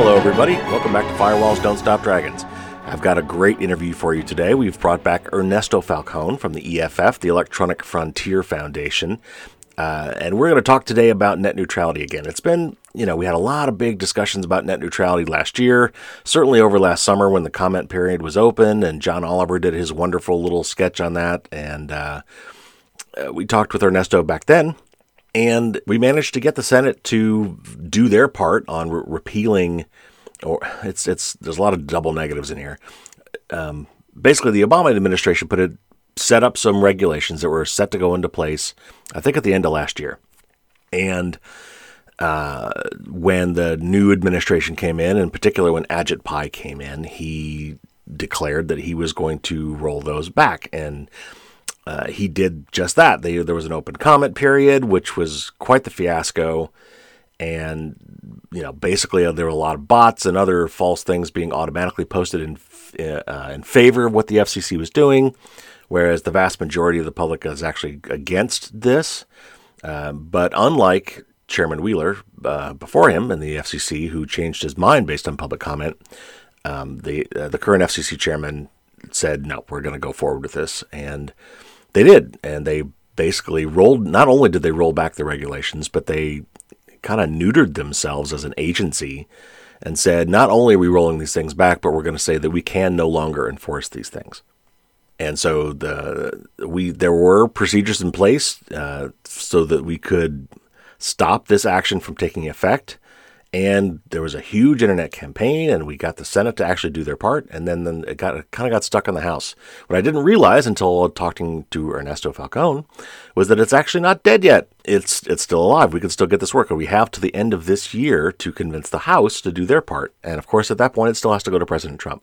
Hello, everybody. Welcome back to Firewalls Don't Stop Dragons. I've got a great interview for you today. We've brought back Ernesto Falcon from the EFF, the Electronic Frontier Foundation. Uh, and we're going to talk today about net neutrality again. It's been, you know, we had a lot of big discussions about net neutrality last year, certainly over last summer when the comment period was open, and John Oliver did his wonderful little sketch on that. And uh, uh we talked with Ernesto back then, and we managed to get the Senate to do their part on re- repealing, or it's it's there's a lot of double negatives in here. Um, basically, the Obama administration put it set up some regulations that were set to go into place, I think at the end of last year. And uh, when the new administration came in, in particular when Ajit Pai came in, he declared that he was going to roll those back. And uh, he did just that. They, there was an open comment period, which was quite the fiasco. And, you know, basically uh, there were a lot of bots and other false things being automatically posted in, uh, in favor of what the FCC was doing whereas the vast majority of the public is actually against this. Uh, but unlike Chairman Wheeler uh, before him in the FCC, who changed his mind based on public comment, um, the uh, the current FCC chairman said, "No, we're going to go forward with this," and they did, and they basically rolled. Not only did they roll back the regulations, but they kind of neutered themselves as an agency and said, "Not only are we rolling these things back, but we're going to say that we can no longer enforce these things." and so the we there were procedures in place uh, so that we could stop this action from taking effect. And there was a huge internet campaign, and we got the Senate to actually do their part, and then, then it got kind of got stuck in the House. What I didn't realize until talking to Ernesto Falcon was that it's actually not dead yet. It's it's still alive. We can still get this work, and we have to the end of this year to convince the House to do their part. And of course, at that point, it still has to go to President Trump,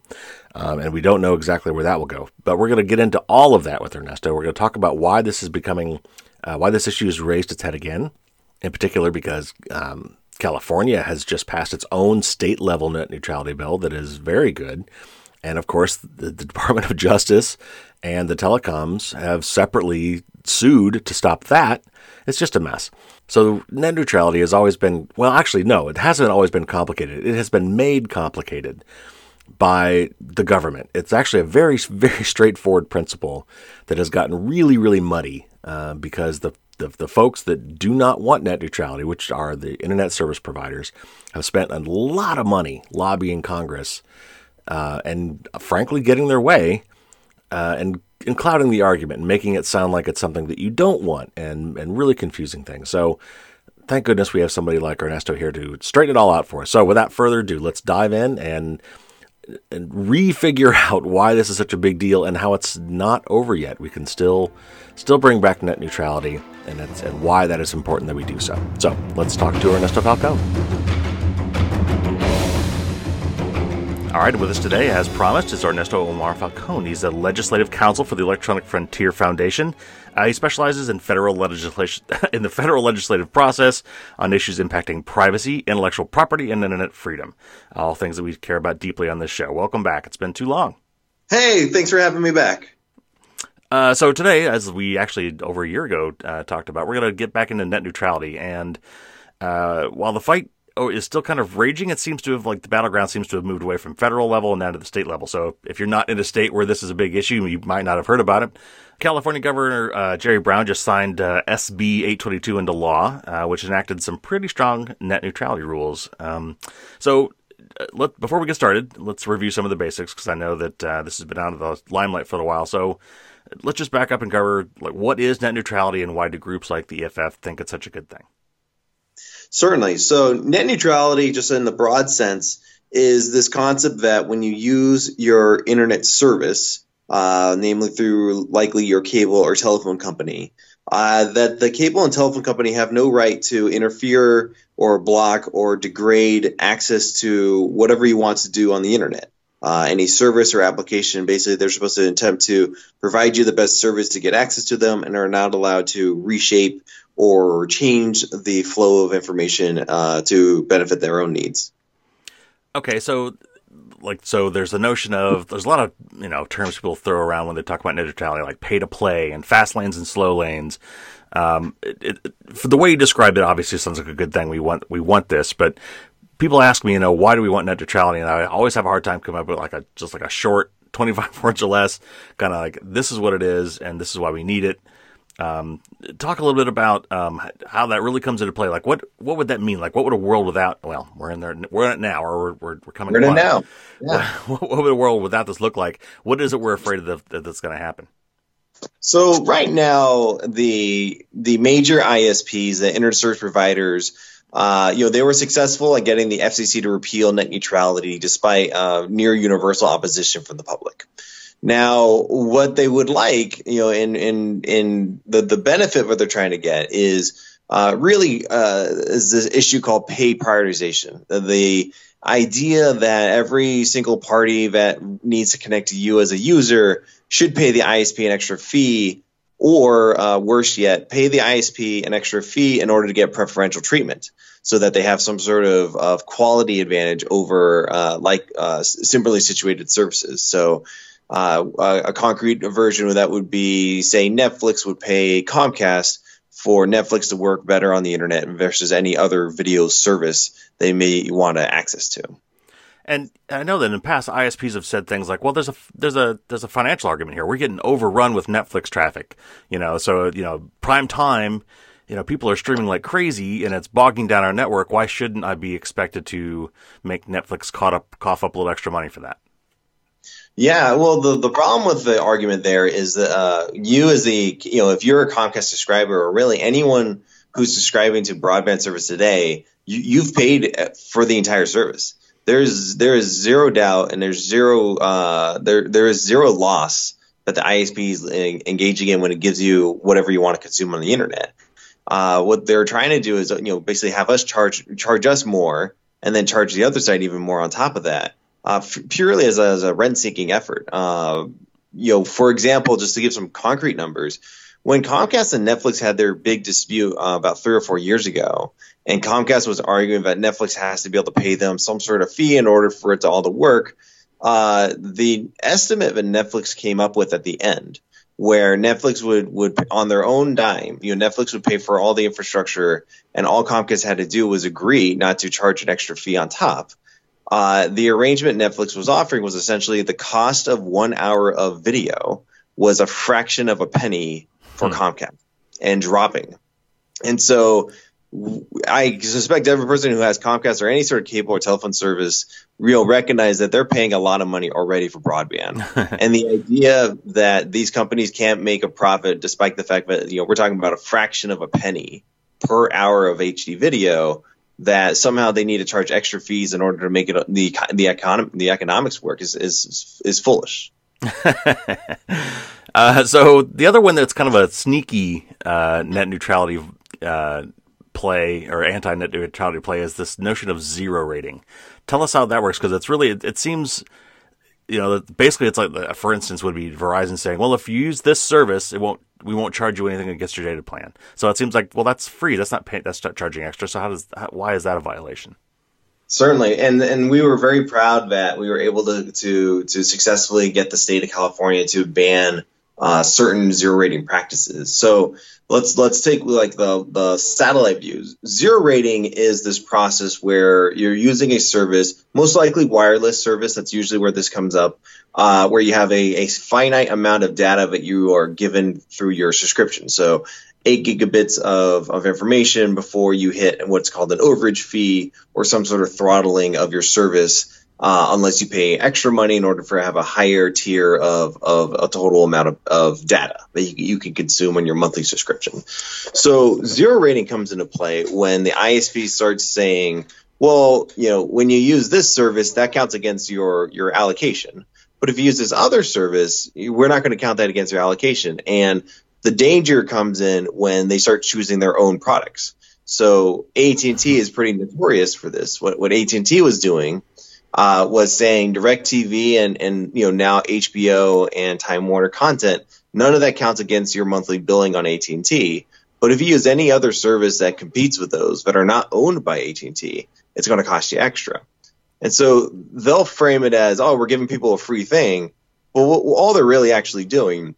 um, and we don't know exactly where that will go. But we're going to get into all of that with Ernesto. We're going to talk about why this is becoming, uh, why this issue has raised its head again, in particular because. Um, California has just passed its own state level net neutrality bill that is very good. And of course, the, the Department of Justice and the telecoms have separately sued to stop that. It's just a mess. So net neutrality has always been, well, actually, no, it hasn't always been complicated. It has been made complicated by the government. It's actually a very, very straightforward principle that has gotten really, really muddy uh, because the the, the folks that do not want net neutrality, which are the internet service providers, have spent a lot of money lobbying Congress uh, and, frankly, getting their way uh, and, and clouding the argument and making it sound like it's something that you don't want and, and really confusing things. So, thank goodness we have somebody like Ernesto here to straighten it all out for us. So, without further ado, let's dive in and and refigure out why this is such a big deal and how it's not over yet. We can still still bring back net neutrality and, and why that is important that we do so. So let's talk to Ernesto Falcon. All right, with us today, as promised, is Ernesto Omar Falcon. He's a legislative counsel for the Electronic Frontier Foundation. Uh, he specializes in federal legislation in the federal legislative process on issues impacting privacy, intellectual property, and internet freedom. All things that we care about deeply on this show. Welcome back. It's been too long. Hey, thanks for having me back. Uh, so today, as we actually over a year ago uh, talked about, we're going to get back into net neutrality. And uh, while the fight oh, is still kind of raging, it seems to have like the battleground seems to have moved away from federal level and now to the state level. So if you're not in a state where this is a big issue, you might not have heard about it. California Governor uh, Jerry Brown just signed uh, SB 822 into law, uh, which enacted some pretty strong net neutrality rules. Um, so let, before we get started, let's review some of the basics because I know that this has been out of the limelight for a while. So let's just back up and cover like what is net neutrality and why do groups like the EFF think it's such a good thing? Certainly. So net neutrality, just in the broad sense, is this concept that when you use your internet service, uh, namely through likely your cable or telephone company, uh, that the cable and telephone company have no right to interfere or block or degrade access to whatever you want to do on the internet uh, any service or application. Basically, they're supposed to attempt to provide you the best service to get access to them and are not allowed to reshape or change the flow of information uh, to benefit their own needs. Okay, so like so there's a notion of there's a lot of you know terms people throw around when they talk about net neutrality like pay to play and fast lanes and slow lanes um, it, it, for the way you describe it obviously sounds like a good thing we want we want this but people ask me, you know, why do we want net neutrality? And I always have a hard time coming up with like a just like a short 25 words or less, kind of like this is what it is and this is why we need it. Um, talk a little bit about um, how that really comes into play. Like, what what would that mean? Like, what would a world without? Well, we're in there. We're in it now, or we're we're, we're coming. We're in it now. Yeah. What, what, would a world without this look like? What is it we're afraid of that that's going to happen? So right now, the the major ISPs, the internet service providers, uh, you know, they were successful at getting the FCC to repeal net neutrality despite uh, near universal opposition from the public. Now, what they would like, you know, in in in the the benefit what they're trying to get is uh, really uh, is this issue called pay prioritization. The idea that every single party that needs to connect to you as a user should pay the ISP an extra fee, or uh, worse yet, pay the ISP an extra fee in order to get preferential treatment, so that they have some sort of, of quality advantage over uh, like uh, similarly situated services. So uh, a, concrete version of that would be, say, Netflix would pay Comcast for Netflix to work better on the internet versus any other video service they may want to access to. And I know that in the past ISPs have said things like, "Well, there's a there's a there's a financial argument here. We're getting overrun with Netflix traffic, you know. So you know, prime time, you know, people are streaming like crazy, and it's bogging down our network. Why shouldn't I be expected to make Netflix up cough up a little extra money for that?" Yeah, well, the, the problem with the argument there is that uh, you, as the you know, if you're a Comcast subscriber, or really anyone who's subscribing to broadband service today, you, you've paid for the entire service. There's there is zero doubt, and there's zero uh, there there is zero loss that the ISP is engaging in when it gives you whatever you want to consume on the internet. Uh, what they're trying to do is you know basically have us charge charge us more, and then charge the other side even more on top of that uh, f- purely as a, as a rent seeking effort. Uh, you know, for example, just to give some concrete numbers, when Comcast and Netflix had their big dispute uh, about three or four years ago, and Comcast was arguing that Netflix has to be able to pay them some sort of fee in order for it to all to work, uh, the estimate that Netflix came up with at the end, where Netflix would would on their own dime, you know, Netflix would pay for all the infrastructure, and all Comcast had to do was agree not to charge an extra fee on top uh, the arrangement Netflix was offering was essentially the cost of one hour of video was a fraction of a penny for hmm. Comcast and dropping. And so I suspect every person who has Comcast or any sort of cable or telephone service real recognize that they're paying a lot of money already for broadband. and the idea that these companies can't make a profit despite the fact that you know we're talking about a fraction of a penny per hour of HD video that somehow they need to charge extra fees in order to make it the the economic the economics work is is is foolish. uh, so the other one that's kind of a sneaky uh, net neutrality uh, play or anti net neutrality play is this notion of zero rating. Tell us how that works because it's really it, it seems you know basically it's like for instance would be Verizon saying, well, if you use this service, it won't we won't charge you anything against your data plan. So it seems like, well, that's free. That's not pay, that's not charging extra. So how does how, why is that a violation? Certainly, and and we were very proud that we were able to to to successfully get the state of California to ban uh, certain zero rating practices. So let's let's take like the the satellite views. Zero rating is this process where you're using a service, most likely wireless service. That's usually where this comes up, uh, where you have a, a finite amount of data that you are given through your subscription. So eight gigabits of, of information before you hit what's called an overage fee or some sort of throttling of your service uh, unless you pay extra money in order for have a higher tier of, of a total amount of, of data that you, you can consume on your monthly subscription. So zero rating comes into play when the ISP starts saying, well, you know, when you use this service, that counts against your your allocation. But if you use this other service, we're not going to count that against your allocation. And the danger comes in when they start choosing their own products. So AT&T is pretty notorious for this. What what AT&T was doing uh, was saying DirecTV and and you know now HBO and Time Warner content, none of that counts against your monthly billing on AT and T. But if you use any other service that competes with those that are not owned by AT and T, it's going to cost you extra. And so they'll frame it as, oh, we're giving people a free thing. Well, all they're really actually doing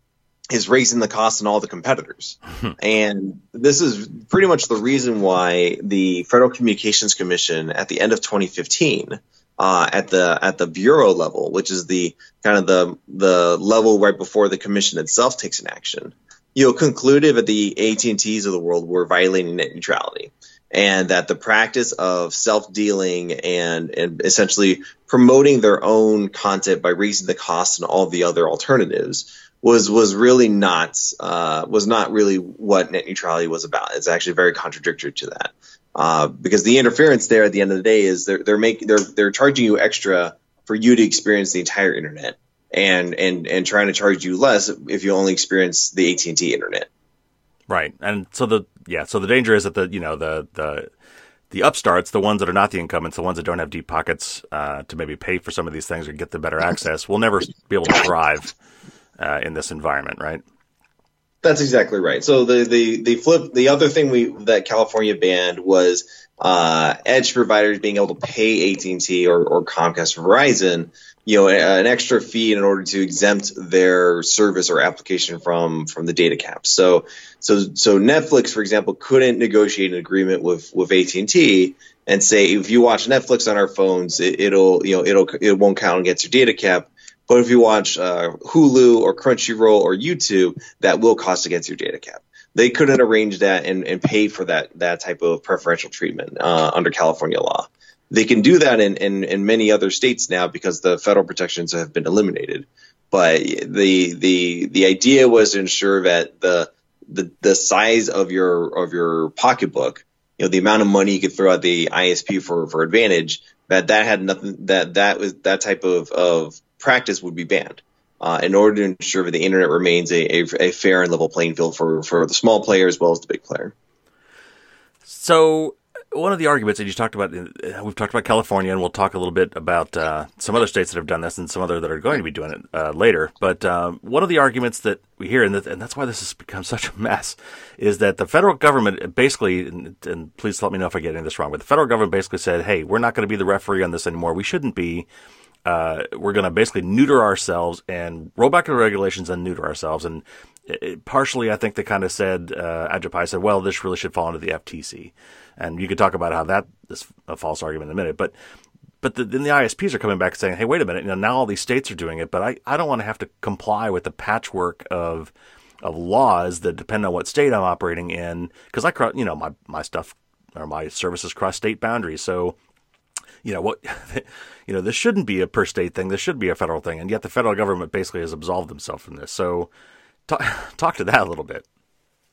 is raising the cost on all the competitors. and this is pretty much the reason why the Federal Communications Commission at the end of 2015 uh, at the at the bureau level, which is the kind of the the level right before the commission itself takes an action, you concluded that the AT and T's of the world were violating net neutrality, and that the practice of self dealing and and essentially promoting their own content by raising the cost and all the other alternatives was was really not uh, was not really what net neutrality was about. It's actually very contradictory to that. Uh, because the interference there at the end of the day is they're they're making they're they're charging you extra for you to experience the entire internet and and and trying to charge you less if you only experience the AT and T internet. Right, and so the yeah, so the danger is that the you know the the the upstarts, the ones that are not the incumbents, the ones that don't have deep pockets uh, to maybe pay for some of these things or get the better access, will never be able to thrive uh, in this environment, right? That's exactly right. So the the the flip the other thing we that California banned was uh, edge providers being able to pay AT and T or, or Comcast Verizon, you know, an extra fee in order to exempt their service or application from from the data cap. So so so Netflix, for example, couldn't negotiate an agreement with with AT and T and say if you watch Netflix on our phones, it, will you know it'll it won't count against your data cap. But if you watch uh, Hulu or Crunchyroll or YouTube, that will cost against your data cap. They couldn't arrange that and, and pay for that that type of preferential treatment uh, under California law. They can do that in, in, in many other states now because the federal protections have been eliminated. But the the the idea was to ensure that the the, the size of your of your pocketbook, you know, the amount of money you could throw at the ISP for for advantage, that that had nothing that that was that type of of practice would be banned uh, in order to ensure that the internet remains a, a, a, fair and level playing field for, for the small player as well as the big player. So, one of the arguments that you talked about, uh, we've talked about California, and we'll talk a little bit about uh, some other states that have done this and some other that are going to be doing it uh, later. But um, one of the arguments that we hear, and, and, that's why this has become such a mess, is that the federal government basically, and, and please let me know if I get any of this wrong, but the federal government basically said, hey, we're not going to be the referee on this anymore. We shouldn't be uh, we're going to basically neuter ourselves and roll back the regulations and neuter ourselves. And it, partially, I think they kind of said, uh, Ajit Pai said, well, this really should fall under the FTC. And you could talk about how that is a false argument in a minute. But but the, then the ISPs are coming back saying, hey, wait a minute, you know, now all these states are doing it, but I, I don't want to have to comply with the patchwork of of laws that depend on what state I'm operating in because I, you know, my my stuff or my services cross state boundaries. So you know what you know this shouldn't be a per state thing. This should be a federal thing. And yet the federal government basically has absolved themselves from this. So talk, talk to that a little bit.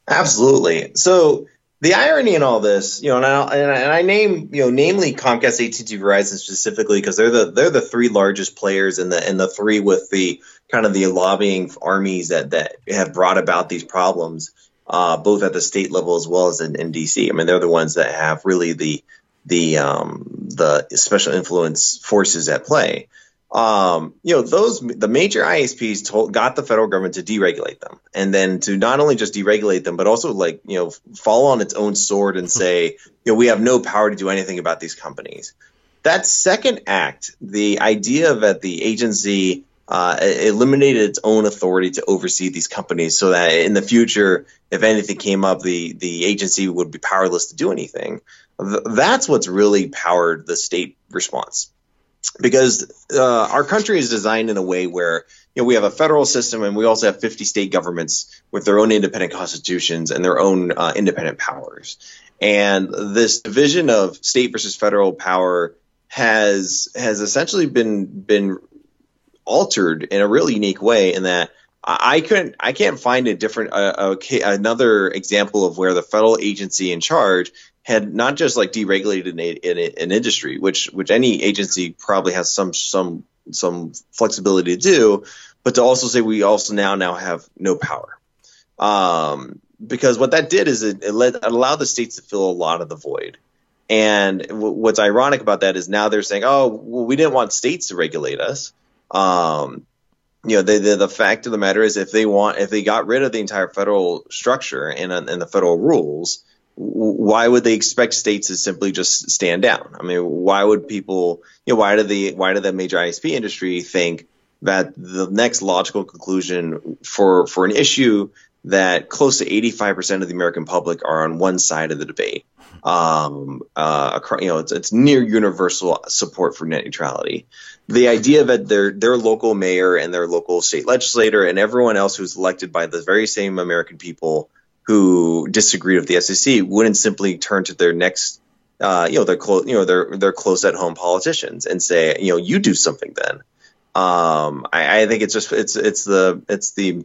Absolutely. So the irony in all this you know and I, and I name you know namely Comcast AT&T Verizon specifically because they're the they're the three largest players in the in the three with the kind of the lobbying armies that that have brought about these problems uh, both at the state level as well as in, in DC. I mean, they're the ones that have really the the um, the special influence forces at play. Um, you know, those the major ISPs told, got the federal government to deregulate them, and then to not only just deregulate them, but also like you know fall on its own sword and say, you know, we have no power to do anything about these companies. That second act, the idea that the agency uh, eliminated its own authority to oversee these companies, so that in the future, if anything came up, the the agency would be powerless to do anything that's what's really powered the state response. Because uh, our country is designed in a way where you know we have a federal system and we also have 50 state governments with their own independent constitutions and their own uh, independent powers. And this division of state versus federal power has has essentially been been altered in a really unique way in that I couldn't I can't find a different uh, another example of where the federal agency in charge had not just like deregulated an, an, industry, which which any agency probably has some some some flexibility to do, but to also say we also now now have no power. Um, because what that did is it, it, let, it allowed the states to fill a lot of the void. And w- what's ironic about that is now they're saying, oh, well, we didn't want states to regulate us. Um, you know, the, the, the fact of the matter is, if they want, if they got rid of the entire federal structure and and the federal rules, why would they expect states to simply just stand down? I mean, why would people, you know, why did the why did the major ISP industry think that the next logical conclusion for for an issue that close to 85% of the American public are on one side of the debate. Um, uh, you know, it's, it's near universal support for net neutrality. The idea that their their local mayor and their local state legislator and everyone else who's elected by the very same American people who disagreed with the FCC wouldn't simply turn to their next, uh, you know, their close, you know, their their close at home politicians and say, you know, you do something then. Um, I, I think it's just it's it's the it's the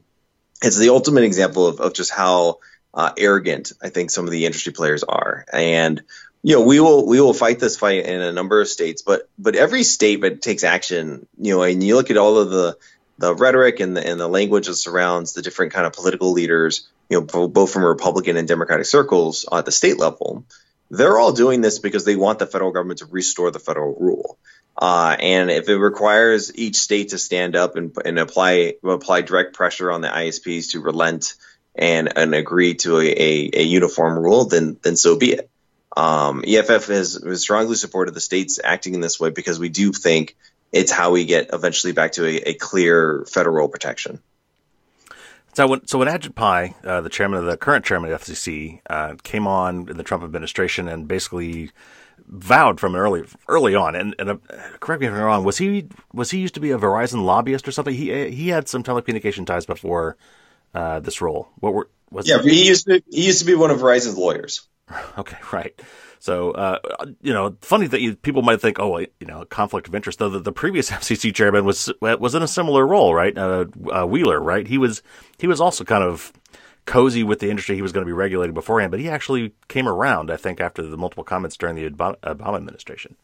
it's the ultimate example of, of just how uh, arrogant I think some of the industry players are. And you know, we will we will fight this fight in a number of states, but but every state that takes action, you know, and you look at all of the the rhetoric and the and the language that surrounds the different kind of political leaders, you know, both from Republican and Democratic circles at the state level, they're all doing this because they want the federal government to restore the federal rule. Uh, and if it requires each state to stand up and, and apply apply direct pressure on the ISPs to relent and, and agree to a, a, a uniform rule, then then so be it. Um, EFF has, has, strongly supported the states acting in this way because we do think it's how we get eventually back to a, a clear federal protection. So when so when Ajit Pai, uh, the chairman of the current chairman of the FCC, uh, came on in the Trump administration and basically vowed from early early on, and, and uh, correct me if I'm wrong, was he was he used to be a Verizon lobbyist or something? He he had some telecommunication ties before uh, this role. What were was yeah? He used to he used to be one of Verizon's lawyers. Okay, right. So, uh, you know, funny that you, people might think, oh, you know, conflict of interest. Though the, the previous FCC chairman was was in a similar role, right? Uh, uh, Wheeler, right? He was he was also kind of cozy with the industry he was going to be regulating beforehand, but he actually came around, I think, after the multiple comments during the Obama administration.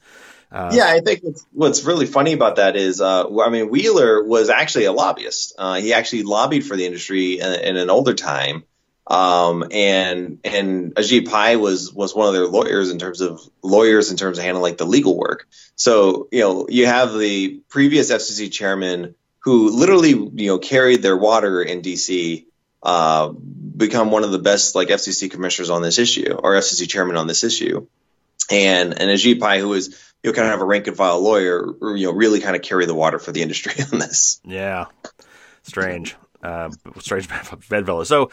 Uh, yeah, I think what's, really funny about that is, uh, I mean, Wheeler was actually a lobbyist. Uh, he actually lobbied for the industry in, in an older time. Um, and and Ajit Pai was was one of their lawyers in terms of lawyers in terms of handling like the legal work. So you know you have the previous FCC chairman who literally you know carried their water in DC uh, become one of the best like FCC commissioners on this issue or FCC chairman on this issue. And and Ajit Pai, who is you know kind of have a rank and file lawyer, you know really kind of carry the water for the industry on this. Yeah, strange, uh, strange bedfellow. So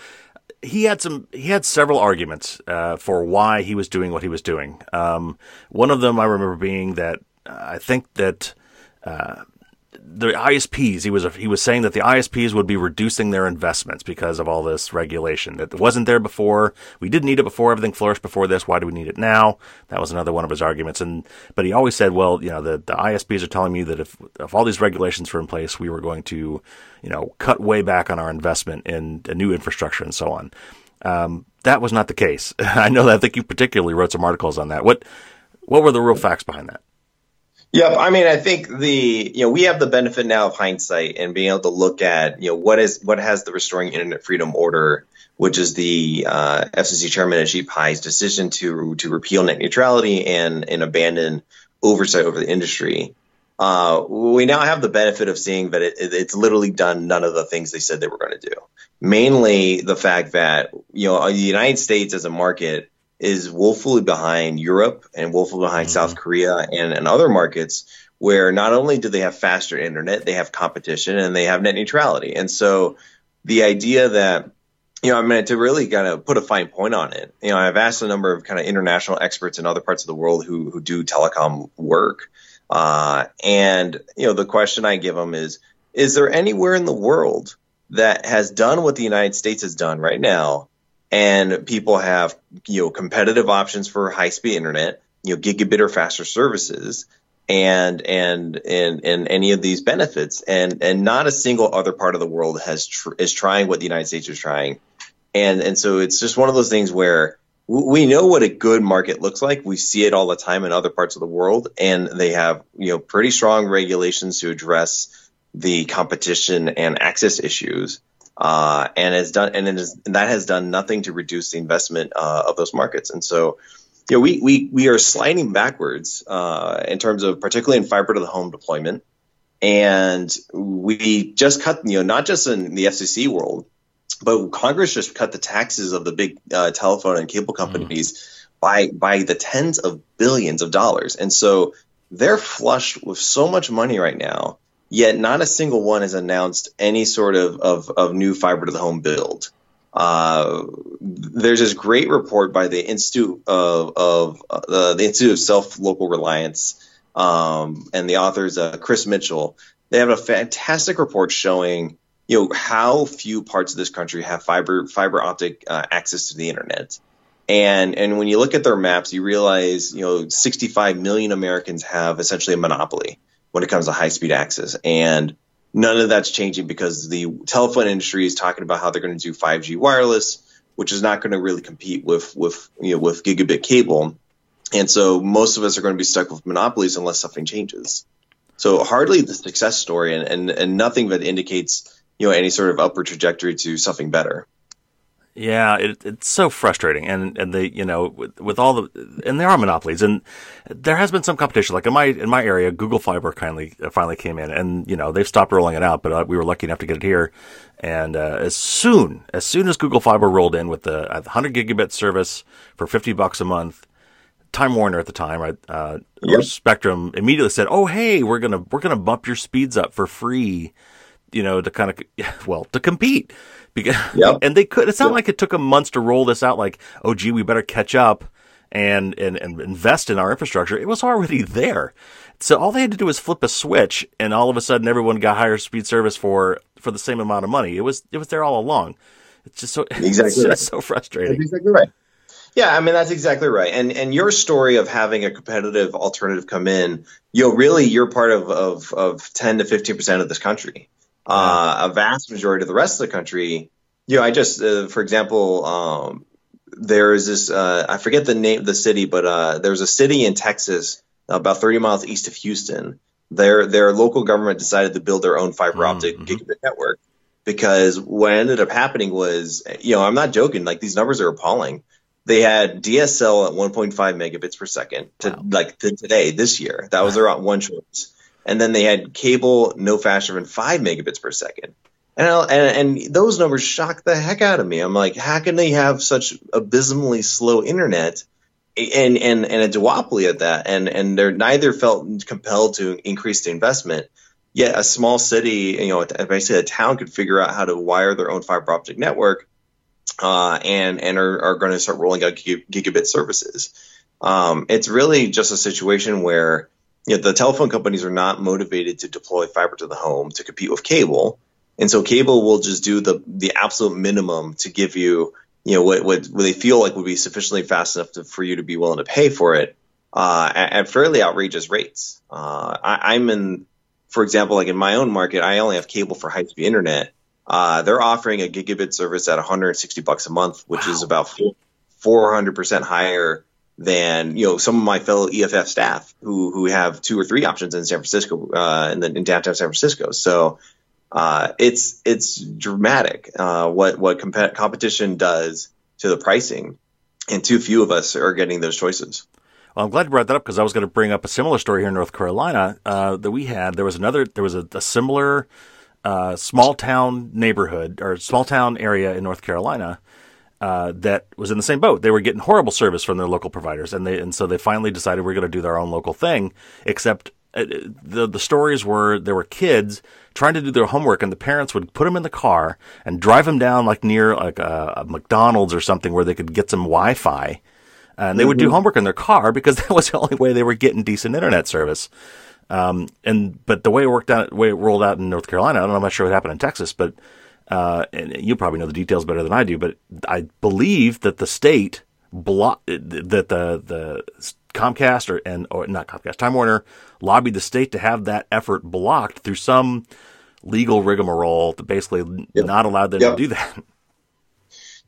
he had some he had several arguments uh, for why he was doing what he was doing. Um, one of them I remember being that uh, I think that uh, the ISPs, he was he was saying that the ISPs would be reducing their investments because of all this regulation that wasn't there before. We didn't need it before. Everything flourished before this. Why do we need it now? That was another one of his arguments. And but he always said, well, you know, the, the ISPs are telling me that if if all these regulations were in place, we were going to, you know, cut way back on our investment in a new infrastructure and so on. Um, that was not the case. I know that. I think you particularly wrote some articles on that. What what were the real facts behind that? Yep. I mean, I think the you know we have the benefit now of hindsight and being able to look at you know what is what has the restoring internet freedom order, which is the uh, FCC chairman Ajit Pai's decision to to repeal net neutrality and and abandon oversight over the industry. Uh, we now have the benefit of seeing that it, it's literally done none of the things they said they were going to do. Mainly the fact that you know the United States as a market is woefully behind Europe and woefully behind mm-hmm. South Korea and, and other markets where not only do they have faster internet, they have competition and they have net neutrality. And so the idea that you know, I mean, to really kind of put a fine point on it, you know, I've asked a number of kind of international experts in other parts of the world who who do telecom work, uh, and you know, the question I give them is: Is there anywhere in the world that has done what the United States has done right now and people have you know competitive options for high speed internet, you know gigabit or faster services, and and and and any of these benefits, and and not a single other part of the world has tr- is trying what the United States is trying, and and so it's just one of those things where we know what a good market looks like. We see it all the time in other parts of the world, and they have you know pretty strong regulations to address the competition and access issues uh, and has done and, is, and, that has done nothing to reduce the investment uh, of those markets. And so, you know, we we we are sliding backwards uh, in terms of particularly in fiber to the home deployment, and we just cut you know not just in the FCC world, but Congress just cut the taxes of the big uh, telephone and cable companies. Mm. By, by the tens of billions of dollars. And so they're flushed with so much money right now Yet not a single one has announced any sort of, of, of new fiber to the home build. Uh, there's this great report by the Institute of, of uh, the Institute of Self Local Reliance, um, and the authors uh, Chris Mitchell. They have a fantastic report showing you know how few parts of this country have fiber fiber optic uh, access to the internet. And and when you look at their maps, you realize you know 65 million Americans have essentially a monopoly when it comes to high speed access, and none of that's changing because the telephone industry is talking about how they're going to do 5G wireless, which is not going to really compete with with you know with gigabit cable, and so most of us are going to be stuck with monopolies unless something changes. So hardly the success story, and and, and nothing that indicates you know any sort of upward trajectory to something better. Yeah, it, it's so frustrating, and and they, you know, with, with, all the, and there are monopolies, and there has been some competition. Like in my in my area, Google Fiber kindly uh, finally came in, and you know they've stopped rolling it out, but uh, we were lucky enough to get it here. And uh, as soon as soon as Google Fiber rolled in with the 100 gigabit service for 50 bucks a month, Time Warner at the time, right, uh, yep. Spectrum immediately said, "Oh, hey, we're gonna we're gonna bump your speeds up for free." You know, to kind of well to compete because, yep. and they could. It's not yep. like it took them months to roll this out. Like, oh, gee, we better catch up and, and and invest in our infrastructure. It was already there. So all they had to do was flip a switch, and all of a sudden, everyone got higher speed service for for the same amount of money. It was it was there all along. It's just so exactly it's right. so frustrating. That's exactly right. Yeah, I mean that's exactly right. And and your story of having a competitive alternative come in, you know, really you're part of of, of ten to fifteen percent of this country. Uh, a vast majority of the rest of the country, you know, I just, uh, for example, um, there is this, uh, I forget the name of the city, but uh, there's a city in Texas about 30 miles east of Houston. Their, their local government decided to build their own fiber optic mm-hmm. gigabit network because what ended up happening was, you know, I'm not joking, like these numbers are appalling. They had DSL at 1.5 megabits per second to wow. like to today, this year. That was their one choice and then they had cable no faster than five megabits per second. And, and, and those numbers shocked the heck out of me. I'm like, how can they have such abysmally slow internet and and and a duopoly at that? And and they're neither felt compelled to increase the investment. Yet a small city, you know, basically a town could figure out how to wire their own fiber optic network, uh, and and are, are going to start rolling out gigabit services. Um, it's really just a situation where you know, the telephone companies are not motivated to deploy fiber to the home to compete with cable. And so cable will just do the the absolute minimum to give you, you know, what what, what they feel like would be sufficiently fast enough to, for you to be willing to pay for it uh, at, at, fairly outrageous rates. Uh, I, am in, for example, like in my own market, I only have cable for high speed internet. Uh, they're offering a gigabit service at 160 bucks a month, which wow. is about 400 percent higher than you know some of my fellow EFF staff who who have two or three options in San Francisco uh, in, the, in downtown San Francisco. So uh, it's it's dramatic uh, what what comp- competition does to the pricing, and too few of us are getting those choices. Well, I'm glad you brought that up because I was going to bring up a similar story here in North Carolina uh, that we had. There was another. There was a, a similar uh, small town neighborhood or small town area in North Carolina uh, that was in the same boat. They were getting horrible service from their local providers, and they and so they finally decided we're going to do their own local thing. Except uh, the the stories were there were kids trying to do their homework, and the parents would put them in the car and drive them down like near like a, a McDonald's or something where they could get some Wi-Fi, and they mm-hmm. would do mm-hmm. homework in their car because that was the only way they were getting decent internet service. Um, and but the way it worked out, the way it rolled out in North Carolina, I don't know, I'm not sure what happened in Texas, but uh, and you probably know the details better than I do, but I believe that the state block that the the Comcast or and or not Comcast Time Warner lobbied the state to have that effort blocked through some legal rigmarole that basically yep. not allowed them yep. to do that.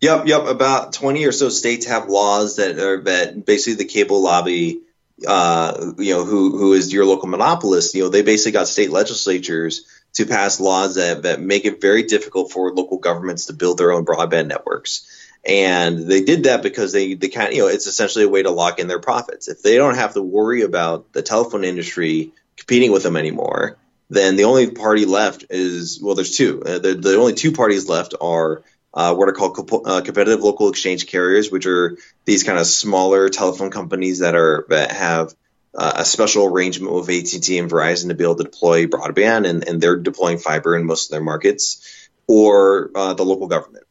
Yep, yep. About twenty or so states have laws that are that basically the cable lobby, uh, you know, who who is your local monopolist, you know, they basically got state legislatures to pass laws that, that make it very difficult for local governments to build their own broadband networks. And they did that because they, they kind of, you know, it's essentially a way to lock in their profits. If they don't have to worry about the telephone industry competing with them anymore, then the only party left is, well, there's two. Uh, the, the only two parties left are uh, what are called co- uh, competitive local exchange carriers, which are these kind of smaller telephone companies that are that have uh, a special arrangement with AT&T and Verizon to be able to deploy broadband, and, and they're deploying fiber in most of their markets, or uh, the local government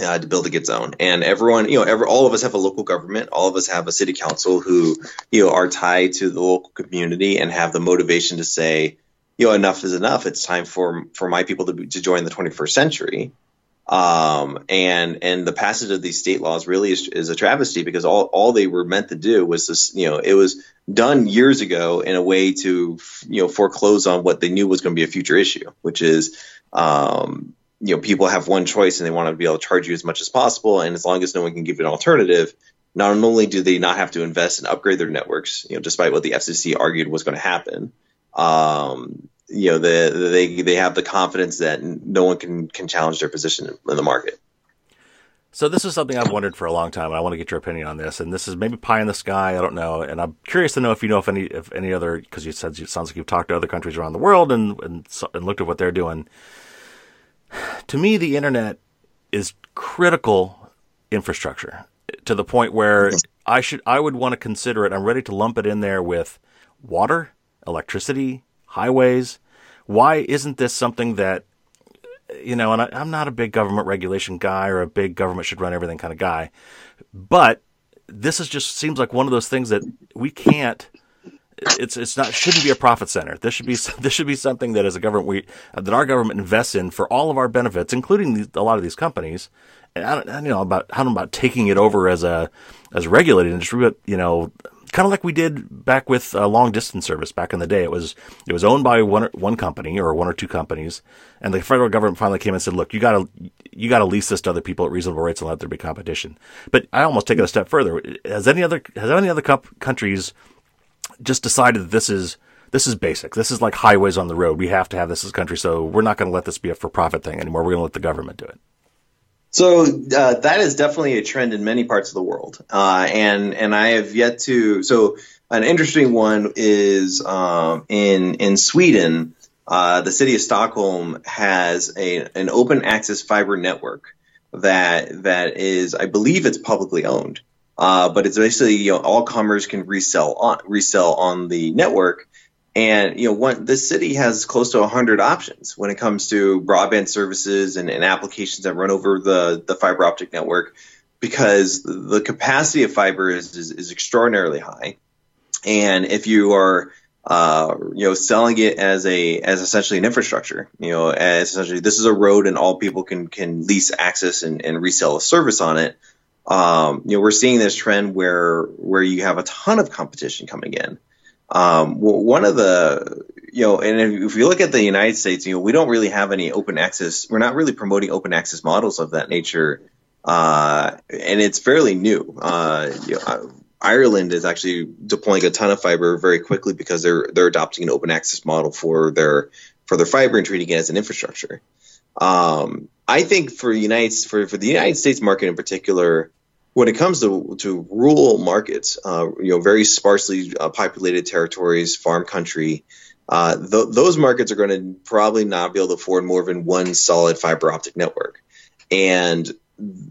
uh, to build a good zone. And everyone, you know, every, all of us have a local government. All of us have a city council who, you know, are tied to the local community and have the motivation to say, you know, enough is enough. It's time for for my people to, to join the 21st century. Um, and and the passage of these state laws really is, is, a travesty because all, all they were meant to do was this, you know, it was done years ago in a way to, you know, foreclose on what they knew was going to be a future issue, which is, um, you know, people have one choice and they want to be able to charge you as much as possible. And as long as no one can give an alternative, not only do they not have to invest and upgrade their networks, you know, despite what the FCC argued was going to happen, um, you know, the, they they have the confidence that no one can can challenge their position in the market. So this is something I've wondered for a long time, and I want to get your opinion on this. And this is maybe pie in the sky. I don't know, and I'm curious to know if you know if any if any other because you said it sounds like you've talked to other countries around the world and and, and looked at what they're doing. To me, the internet is critical infrastructure to the point where I should I would want to consider it. I'm ready to lump it in there with water, electricity, highways. Why isn't this something that, you know, and I, am not a big government regulation guy or a big government should run everything kind of guy, but this is just seems like one of those things that we can't. It's it's not shouldn't be a profit center. This should be this should be something that as a government we that our government invests in for all of our benefits, including these, a lot of these companies. And I don't, I don't know about how about taking it over as a as regulated industry, but you know kind of like we did back with uh, long distance service back in the day. It was it was owned by one one company or one or two companies, and the federal government finally came and said, "Look, you got to you got to lease this to other people at reasonable rates and let there be competition." But I almost take it a step further. Has any other has any other countries just decided that this is this is basic. This is like highways on the road. We have to have this as a country, so we're not going to let this be a for profit thing anymore. We're going to let the government do it. So uh, that is definitely a trend in many parts of the world, uh, and and I have yet to. So an interesting one is um, in in Sweden. Uh, the city of Stockholm has a an open access fiber network that that is, I believe, it's publicly owned, uh, but it's basically you know all commerce can resell on resell on the network, and you know, one, the city has close to 100 options when it comes to broadband services and, and, applications that run over the, the fiber optic network, because the capacity of fiber is, is, is extraordinarily high. And if you are, uh, you know, selling it as a as essentially an infrastructure, you know, as essentially this is a road and all people can can lease access and, and resell a service on it. Um, you know, we're seeing this trend where where you have a ton of competition coming in. Um, one of the, you know, and if you look at the United States, you know, we don't really have any open access. We're not really promoting open access models of that nature, uh, and it's fairly new. Uh, you know, uh, Ireland is actually deploying a ton of fiber very quickly because they're they're adopting an open access model for their for their fiber and treating it as an infrastructure. Um, I think for United for for the United States market in particular, when it comes to, to rural markets, uh, you know, very sparsely uh, populated territories, farm country, uh, th- those markets are going to probably not be able to afford more than one solid fiber optic network. And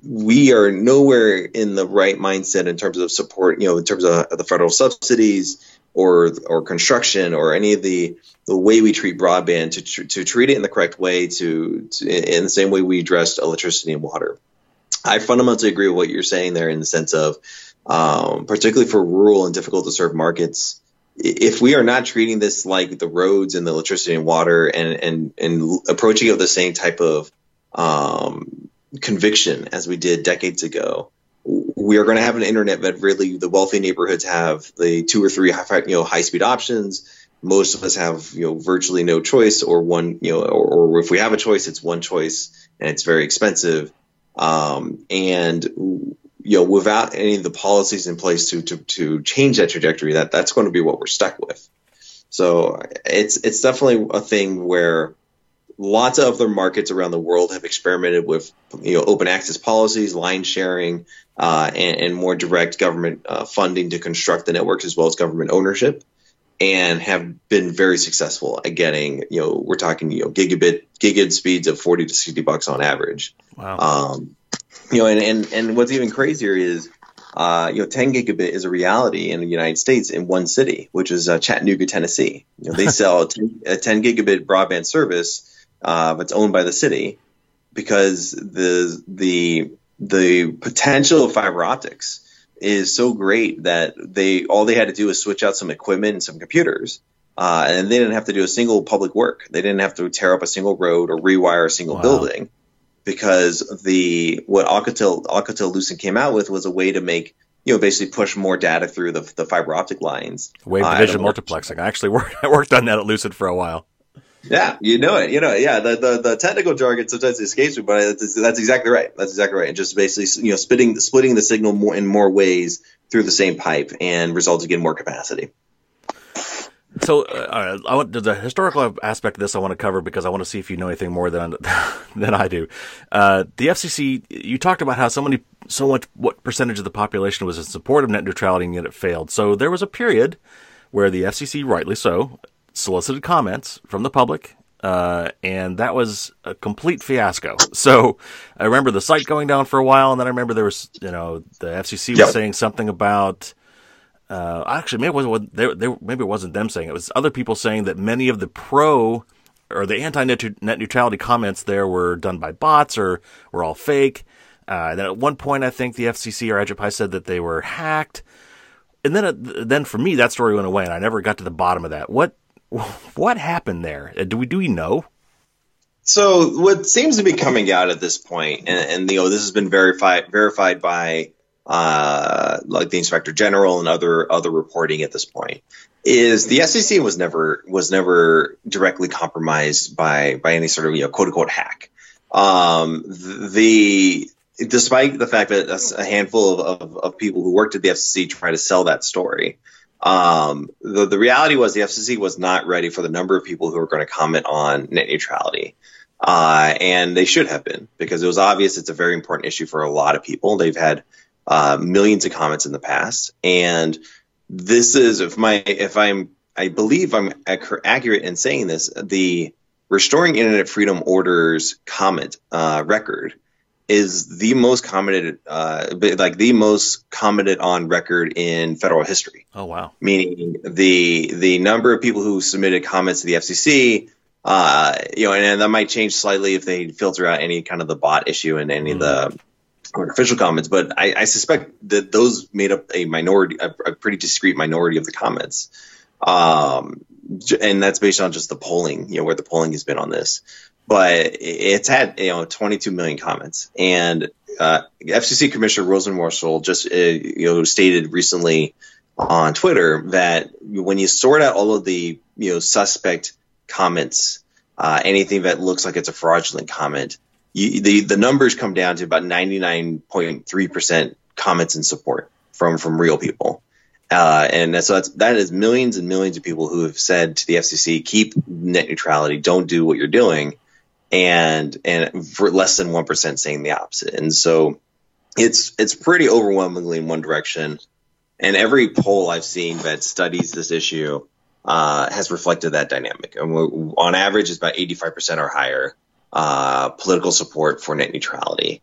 we are nowhere in the right mindset in terms of support, you know, in terms of the federal subsidies or or construction or any of the the way we treat broadband to tr- to treat it in the correct way to, to in the same way we addressed electricity and water. I fundamentally agree with what you're saying there in the sense of, um, particularly for rural and difficult to serve markets, if we are not treating this like the roads and the electricity and water and and and approaching it with the same type of um, conviction as we did decades ago, we are going to have an internet that really the wealthy neighborhoods have the two or three high, you know high speed options. Most of us have you know virtually no choice or one you know or, or if we have a choice, it's one choice and it's very expensive. Um, and you know, without any of the policies in place to, to, to change that trajectory, that that's going to be what we're stuck with. So it's it's definitely a thing where lots of other markets around the world have experimented with you know open access policies, line sharing, uh, and, and, more direct government uh, funding to construct the networks as well as government ownership, and have been very successful at getting you know we're talking you know gigabit gigabit speeds of forty to sixty bucks on average. Wow. Um, you know, and, and, and what's even crazier is uh, you know, 10 gigabit is a reality in the United States in one city, which is uh, Chattanooga, Tennessee. You know, they sell a 10, a 10, gigabit broadband service uh, that's owned by the city because the the the potential of fiber optics is so great that they all they had to do was switch out some equipment and some computers. Uh, and they didn't have to do a single public work. They didn't have to tear up a single road or rewire a single wow. building because the what Alcatel Alcatel Lucent came out with was a way to make you know basically push more data through the, the fiber optic lines. Wave uh, division multiplexing. I actually worked I worked on that at Lucent for a while. Yeah, you know it. You know, it. yeah. The, the, the technical jargon sometimes escapes me, but that's, that's exactly right. That's exactly right. And just basically, you know, splitting splitting the signal more in more ways through the same pipe and resulting in more capacity. So, uh, I want the historical aspect of this. I want to cover because I want to see if you know anything more than than I do. Uh, the FCC, you talked about how so many, so much, what percentage of the population was in support of net neutrality, and yet it failed. So there was a period where the FCC, rightly so, solicited comments from the public, uh, and that was a complete fiasco. So I remember the site going down for a while, and then I remember there was, you know, the FCC was yep. saying something about uh, actually, maybe it wasn't they, they, maybe it wasn't them saying it. it. was other people saying that many of the pro or the anti-net neutrality comments there were done by bots or were all fake. Uh, then at one point, I think the FCC or Ajit Pai said that they were hacked. And then, uh, then for me, that story went away, and I never got to the bottom of that. What, what happened there? Uh, do we do we know? So what seems to be coming out at this point, and, and you know, this has been verified verified by uh, like the inspector general and other other reporting at this point is the FCC was never was never directly compromised by by any sort of you know quote unquote hack. Um, the despite the fact that a handful of, of, of, people who worked at the FCC try to sell that story, um, the, the reality was the FCC was not ready for the number of people who were going to comment on net neutrality. Uh, and they should have been because it was obvious it's a very important issue for a lot of people. They've had uh, millions of comments in the past, and this is if my if I'm I believe I'm accurate in saying this the restoring internet freedom orders comment uh, record is the most commented uh, like the most commented on record in federal history. Oh wow! Meaning the the number of people who submitted comments to the FCC, uh, you know, and, and, that might change slightly if they filter out any kind of the bot issue and any mm. of the mm official comments, but I, I, suspect that those made up a minority, a, a pretty discrete minority of the comments. Um, and that's based on just the polling, you know, where the polling has been on this. But it's had, you know, 22 million comments. And uh, FCC Commissioner Rosenworcel just, uh, you know, stated recently on Twitter that when you sort out all of the, you know, suspect comments, uh, anything that looks like it's a fraudulent comment, you, the the numbers come down to about 99.3 percent comments and support from from real people. Uh, and so that's that is millions and millions of people who have said to the FCC, keep net neutrality, don't do what you're doing, and and for less than one percent saying the opposite. And so it's it's pretty overwhelmingly in one direction. And every poll I've seen that studies this issue uh, has reflected that dynamic. And on average, it's about 85% or higher uh, political support for net neutrality.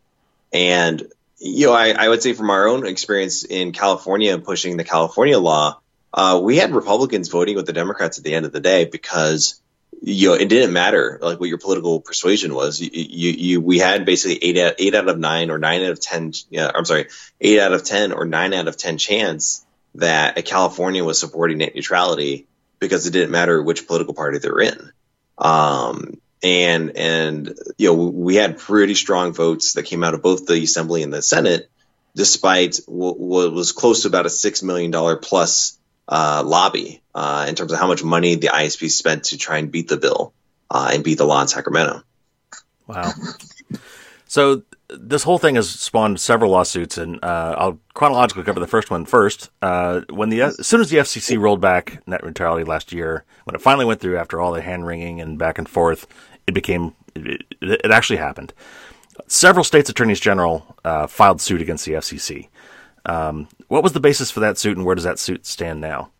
And, you know, I, I, would say from our own experience in California pushing the California law, uh, we had Republicans voting with the Democrats at the end of the day because, you know, it didn't matter like what your political persuasion was. You, you, you we had basically eight out, eight out of nine or nine out of 10, yeah, I'm sorry, eight out of 10 or nine out of 10 chance that California was supporting net neutrality because it didn't matter which political party they're in. Um, and and you know we had pretty strong votes that came out of both the assembly and the senate despite what, what was close to about a six million dollar plus uh, lobby uh, in terms of how much money the isp spent to try and beat the bill uh, and beat the law in sacramento wow so this whole thing has spawned several lawsuits, and uh, I'll chronologically cover the first one first. Uh, when the as soon as the FCC rolled back net neutrality last year, when it finally went through after all the hand wringing and back and forth, it became it, it actually happened. Several states' attorneys general uh, filed suit against the FCC. Um, what was the basis for that suit, and where does that suit stand now?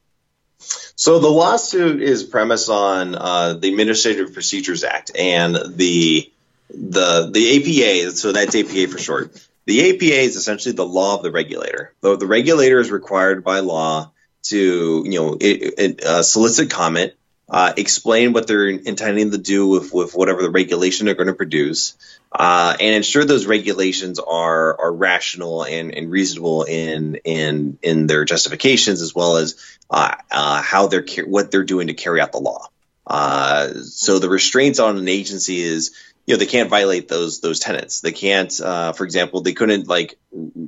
So the lawsuit is premised on uh, the Administrative Procedures Act and the the the APA, so that's APA for short, The APA is essentially the law of the regulator. Though the regulator is required by law to, you know, it, it, uh, solicit comment, uh, explain what they're intending to do with, with whatever the regulation they're going to produce, uh, and ensure those regulations are are rational and, and reasonable in in in their justifications as well as uh, uh, how they're what they're doing to carry out the law. Uh, so the restraints on an agency is you know they can't violate those those tenets. They can't, uh, for example, they couldn't like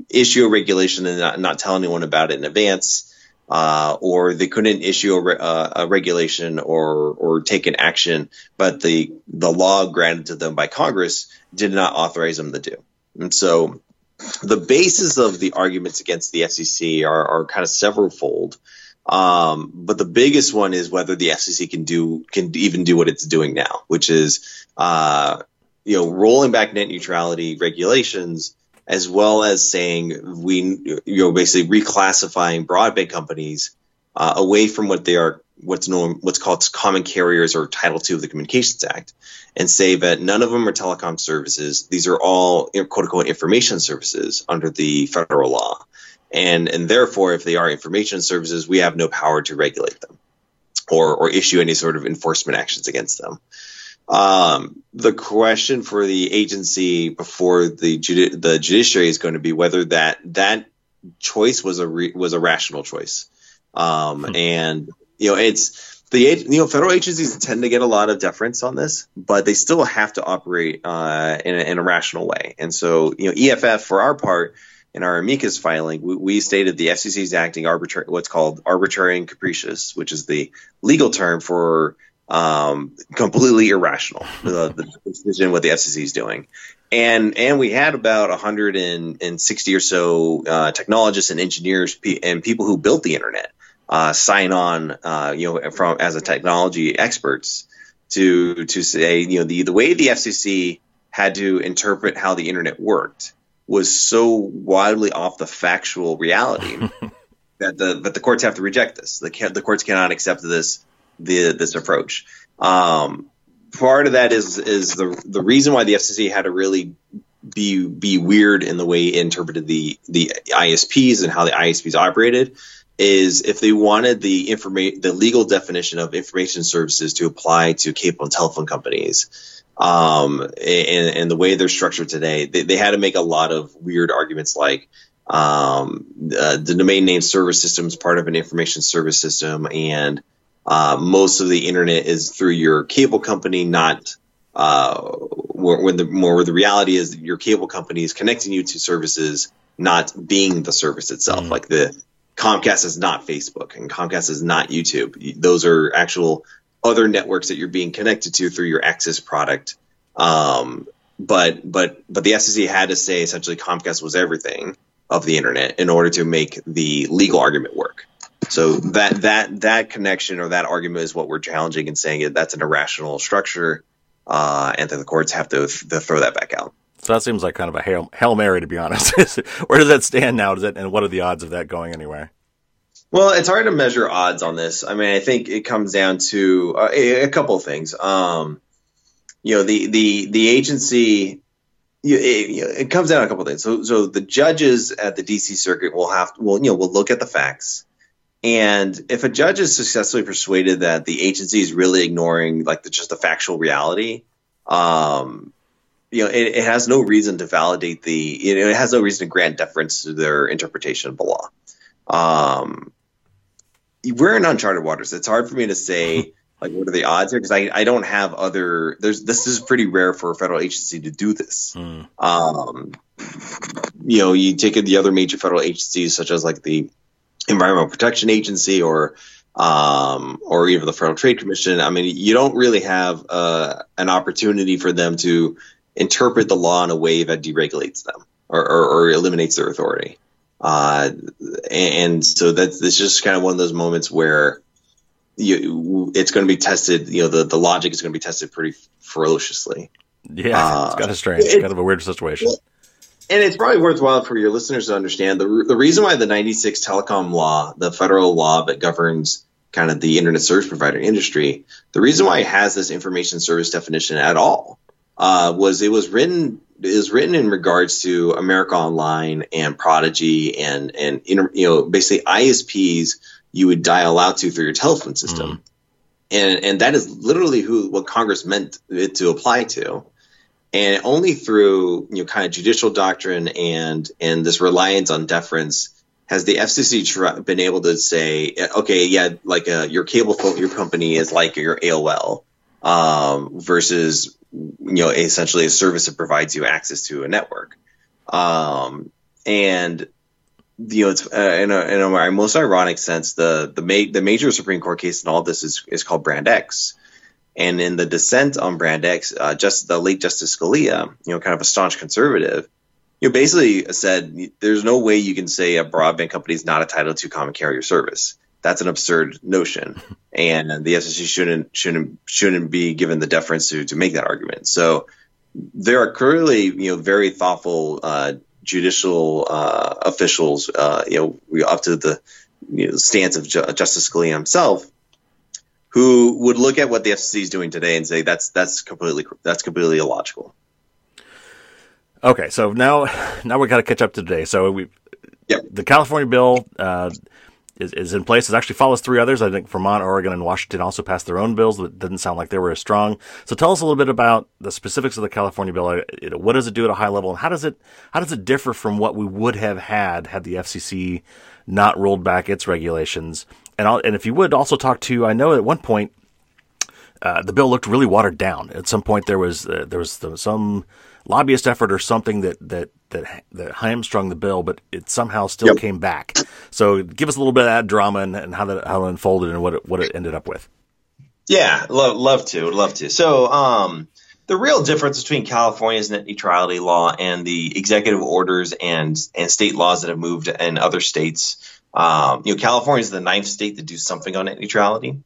issue a regulation and not, not tell anyone about it in advance. Uh, or they couldn't issue a, re- uh, a, regulation or or take an action, but the the law granted to them by Congress did not authorize them to do. And so, the basis of the arguments against the FCC are, are kind of severalfold. Um, but the biggest one is whether the FCC can do can even do what it's doing now, which is uh, you know rolling back net neutrality regulations as well as saying we you know basically reclassifying broadband companies uh, away from what they are what's known what's called common carriers or Title II of the Communications Act, and say that none of them are telecom services. These are all quote unquote information services under the federal law, and and therefore, if they are information services, we have no power to regulate them or or issue any sort of enforcement actions against them. Um, the question for the agency before the judi- the judiciary is going to be whether that that choice was a re- was a rational choice. Um, hmm. And you know, it's the you know federal agencies tend to get a lot of deference on this, but they still have to operate uh, in, a, in a rational way. And so you know, EFF for our part in our amicus filing, we, we, stated the FCC is acting arbitrary, what's called arbitrary and capricious, which is the legal term for um, completely irrational. the, the decision what the FCC is doing, and and we had about 160 or so uh, technologists and engineers and people who built the internet uh, sign on, uh, you know, from as a technology experts to to say, you know, the the way the FCC had to interpret how the internet worked was so wildly off the factual reality that the that the courts have to reject this. The the courts cannot accept this the this approach. Um, part of that is is the the reason why the FCC had to really be be weird in the way it interpreted the the ISPs and how the ISPs operated is if they wanted the information the legal definition of information services to apply to cable and telephone companies um, and, and the way they're structured today they, they had to make a lot of weird arguments like um, uh, the domain name service system is part of an information service system and uh, most of the internet is through your cable company, not uh, where, the more where the reality is your cable company is connecting you to services, not being the service itself. Mm. Like the Comcast is not Facebook and Comcast is not YouTube. Those are actual other networks that you're being connected to through your access product. Um, but but but the FCC had to say essentially Comcast was everything of the internet in order to make the legal argument work. So that that that connection or that argument is what we're challenging and saying it, that's an irrational structure, uh, and that the courts have to, to throw that back out. So that seems like kind of a hail, hail mary, to be honest. Where does that stand now? Does it, and what are the odds of that going anywhere? Well, it's hard to measure odds on this. I mean, I think it comes down to uh, a, a, couple of things. Um, you know, the the the agency. You, it, you know, it comes down to a couple of things. So, so the judges at the D.C. Circuit will have, will you know, will look at the facts and if a judge is successfully persuaded that the agency is really ignoring like the, just the factual reality, um, you know, it, it, has no reason to validate the, you know, it has no reason to grant deference to their interpretation of the law. Um, we're in uncharted waters. It's hard for me to say like what are the odds here because I, I don't have other. There's this is pretty rare for a federal agency to do this. Mm. Um, you know, you take the other major federal agencies such as like the Environmental Protection Agency or um, or even the Federal Trade Commission. I mean, you don't really have uh, an opportunity for them to interpret the law in a way that deregulates them or, or, or eliminates their authority. Uh, and, so that's, that's just kind of one of those moments where you, it's going to be tested. You know, the, the logic is going to be tested pretty ferociously. Yeah, uh, it's kind of strange. It's kind of a weird situation and it's probably worthwhile for your listeners to understand the, the reason why the 96 telecom law, the federal law that governs kind of the internet service provider industry, the reason why it has this information service definition at all uh, was it was written is written in regards to America Online and Prodigy and and you know basically ISPs you would dial out to through your telephone system, mm. and and that is literally who what Congress meant it to apply to, and only through you know kind of judicial doctrine and and this reliance on deference has the FCC tr- been able to say, okay, yeah, like uh, your cable phone, your company is like your AOL, um, versus you know essentially a service that provides you access to a network, um, and you know it's uh, in, a, in a most ironic sense, the the ma- the major Supreme Court case in all this is is called Brand X. And in the dissent on Brand X, uh, just the late Justice Scalia, you know, kind of a staunch conservative, you know, basically said there's no way you can say a broadband company is not entitled to common carrier service. That's an absurd notion, and the FCC shouldn't shouldn't shouldn't be given the deference to to make that argument. So there are clearly you know very thoughtful uh, judicial uh, officials, uh, you know, up to the you know, stance of Ju- Justice Scalia himself, who would look at what the FCC is doing today and say that's that's completely that's completely illogical. Okay, so now now we got to catch up to today. So we, yep. the California bill uh, is, is in place. It actually follows three others. I think Vermont, Oregon, and Washington also passed their own bills that didn't sound like they were as strong. So tell us a little bit about the specifics of the California bill. Uh, what does it do at a high level, and how does it how does it differ from what we would have had had the FCC not rolled back its regulations? And I'll, and if you would also talk to, I know at one point uh, the bill looked really watered down. At some point there was uh, there was some lobbyist effort or something that that that that hamstrung the bill, but it somehow still yep. came back. So give us a little bit of that drama and, and how that how it unfolded and what it, what it ended up with. Yeah, love love to love to. So um, the real difference between California's net neutrality law and the executive orders and and state laws that have moved in other states. Um, you know, California is the ninth state to do something on net neutrality,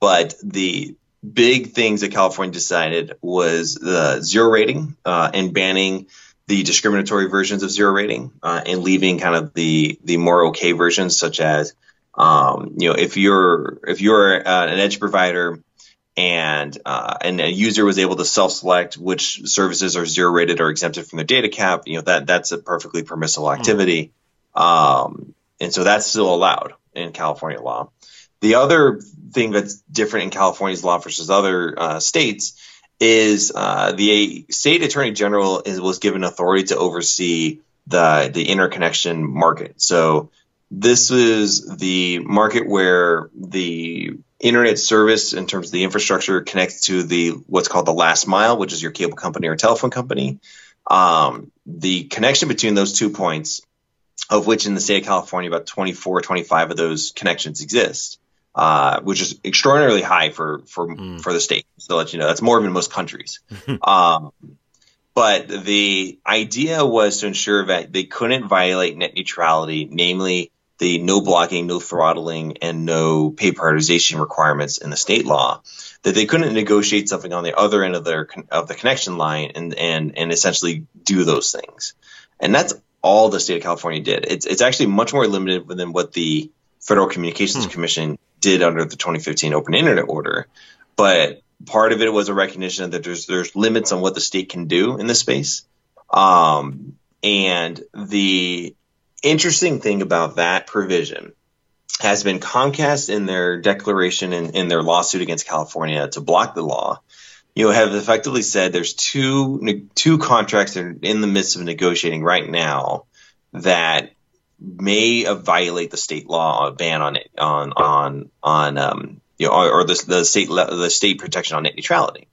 but the big things that California decided was the zero rating uh, and banning the discriminatory versions of zero rating uh, and leaving kind of the the more okay versions, such as um, you know if you're if you're uh, an edge provider and uh, and a user was able to self-select which services are zero rated or exempted from their data cap, you know that that's a perfectly permissible hmm. activity, mm. um, and so that's still allowed in California law. The other thing that's different in California's law versus other uh, states is uh, the state attorney general is, was given authority to oversee the the interconnection market. So this is the market where the internet service in terms of the infrastructure connects to the what's called the last mile, which is your cable company or telephone company. Um, the connection between those two points, of which in the state of California about 24, 25 of those connections exist, uh, which is extraordinarily high for for mm. for the state. So let you know, that's more than most countries. um, but the idea was to ensure that they couldn't violate net neutrality, namely the no blocking, no throttling, and no pay prioritization requirements in the state law. That they couldn't negotiate something on the other end of their of the connection line and and and essentially do those things. And that's all the state of California did. It's it's actually much more limited than what the Federal Communications hmm. Commission did under the 2015 Open Internet Order. But part of it was a recognition that there's there's limits on what the state can do in this space. Um, and the interesting thing about that provision has been Comcast in their declaration in, in their lawsuit against California to block the law. You have effectively said there's two two contracts that are in the midst of negotiating right now that may violate the state law a ban on it on on on um, you know or, or the, the state the state protection on net neutrality.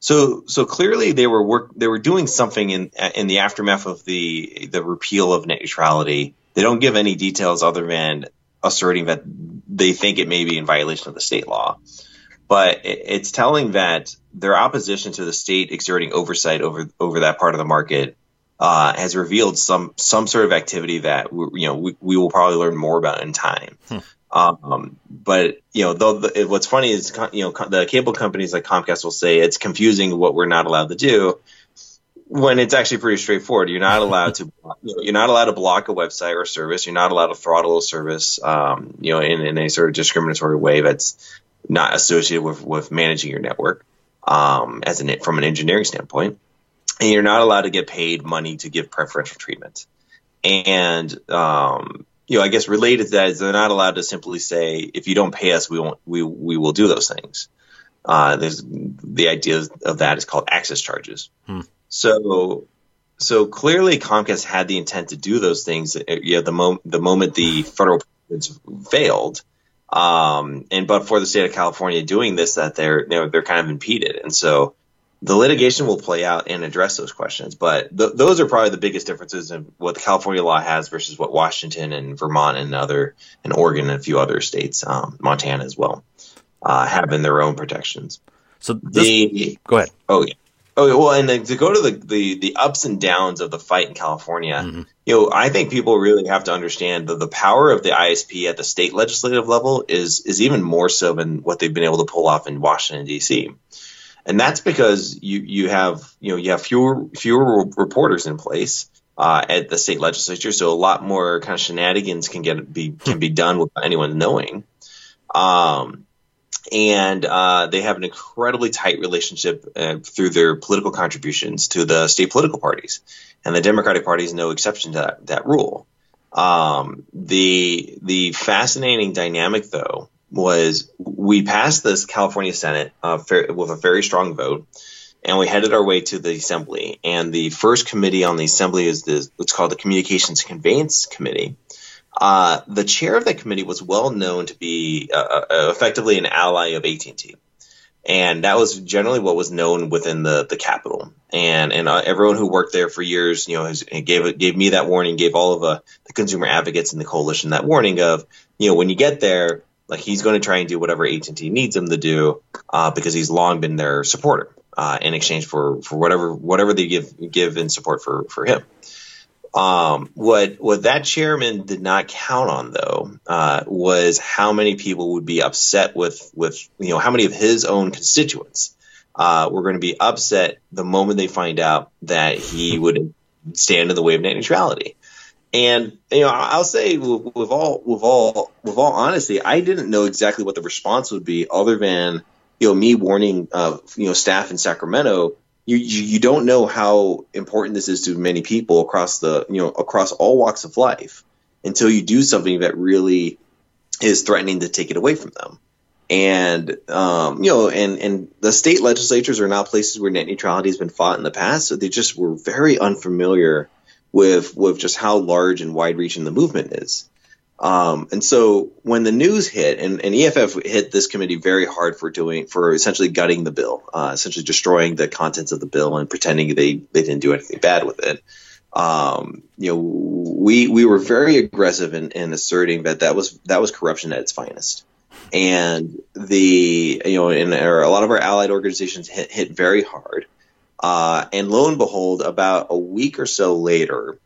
So so clearly they were work they were doing something in in the aftermath of the the repeal of net neutrality. They don't give any details other than asserting that they think it may be in violation of the state law. But it's telling that their opposition to the state exerting oversight over over that part of the market uh, has revealed some some sort of activity that we, you know we, we will probably learn more about in time. Hmm. Um, but you know, though the, what's funny is you know the cable companies like Comcast will say it's confusing what we're not allowed to do when it's actually pretty straightforward. You're not allowed to you know, you're not allowed to block a website or service. You're not allowed to throttle a service. Um, you know, in, in a sort of discriminatory way that's not associated with with managing your network um, as an from an engineering standpoint and you're not allowed to get paid money to give preferential treatment. And um, you know, I guess related to that is they're not allowed to simply say, if you don't pay us, we won't, we we will do those things. Uh, there's the idea of that is called access charges. Hmm. So so clearly Comcast had the intent to do those things. Uh, you know, the moment the moment the federal failed, um, and but for the state of California doing this, that they're you know, they're kind of impeded, and so the litigation will play out and address those questions. But th- those are probably the biggest differences in what the California law has versus what Washington and Vermont and other and Oregon and a few other states, um, Montana as well, uh, have in their own protections. So this, the, go ahead. Oh yeah. Oh well, and to go to the, the, the ups and downs of the fight in California, mm-hmm. you know, I think people really have to understand that the power of the ISP at the state legislative level is is even more so than what they've been able to pull off in Washington D.C. And that's because you you have you know you have fewer fewer reporters in place uh, at the state legislature, so a lot more kind of shenanigans can get be can be done without anyone knowing. Um, and uh, they have an incredibly tight relationship uh, through their political contributions to the state political parties, and the Democratic Party is no exception to that, that rule. Um, the the fascinating dynamic, though, was we passed this California Senate uh, with a very strong vote, and we headed our way to the Assembly. And the first committee on the Assembly is this, what's called the Communications Conveyance Committee uh, the chair of that committee was well known to be uh, uh effectively an ally of AT&T. And that was generally what was known within the, the Capitol. And and uh, everyone who worked there for years, you know, has, gave gave me that warning, gave all of uh, the consumer advocates in the coalition that warning of, you know, when you get there, like he's going to try and do whatever AT&T needs him to do uh, because he's long been their supporter in exchange for, for whatever whatever they give give in support for for him. Um, what what that chairman did not count on though uh, was how many people would be upset with with you know how many of his own constituents uh, were going to be upset the moment they find out that he would stand in the way of net neutrality. And you know, I'll say with, with all with all with all honesty, I didn't know exactly what the response would be, other than you know me warning uh, you know staff in Sacramento you, you don't know how important this is to many people across the you know across all walks of life until you do something that really is threatening to take it away from them. And um, you know, and and the state legislatures are not places where net neutrality has been fought in the past, so they just were very unfamiliar with with just how large and wide reaching the movement is. Um, and so when the news hit, and, and, EFF hit this committee very hard for doing, for essentially gutting the bill, uh, essentially destroying the contents of the bill and pretending they, they didn't do anything bad with it. Um, you know, we we were very aggressive in, in asserting that that was that was corruption at its finest, and the you know, and a lot of our allied organizations hit hit very hard. Uh, and lo and behold, about a week or so later,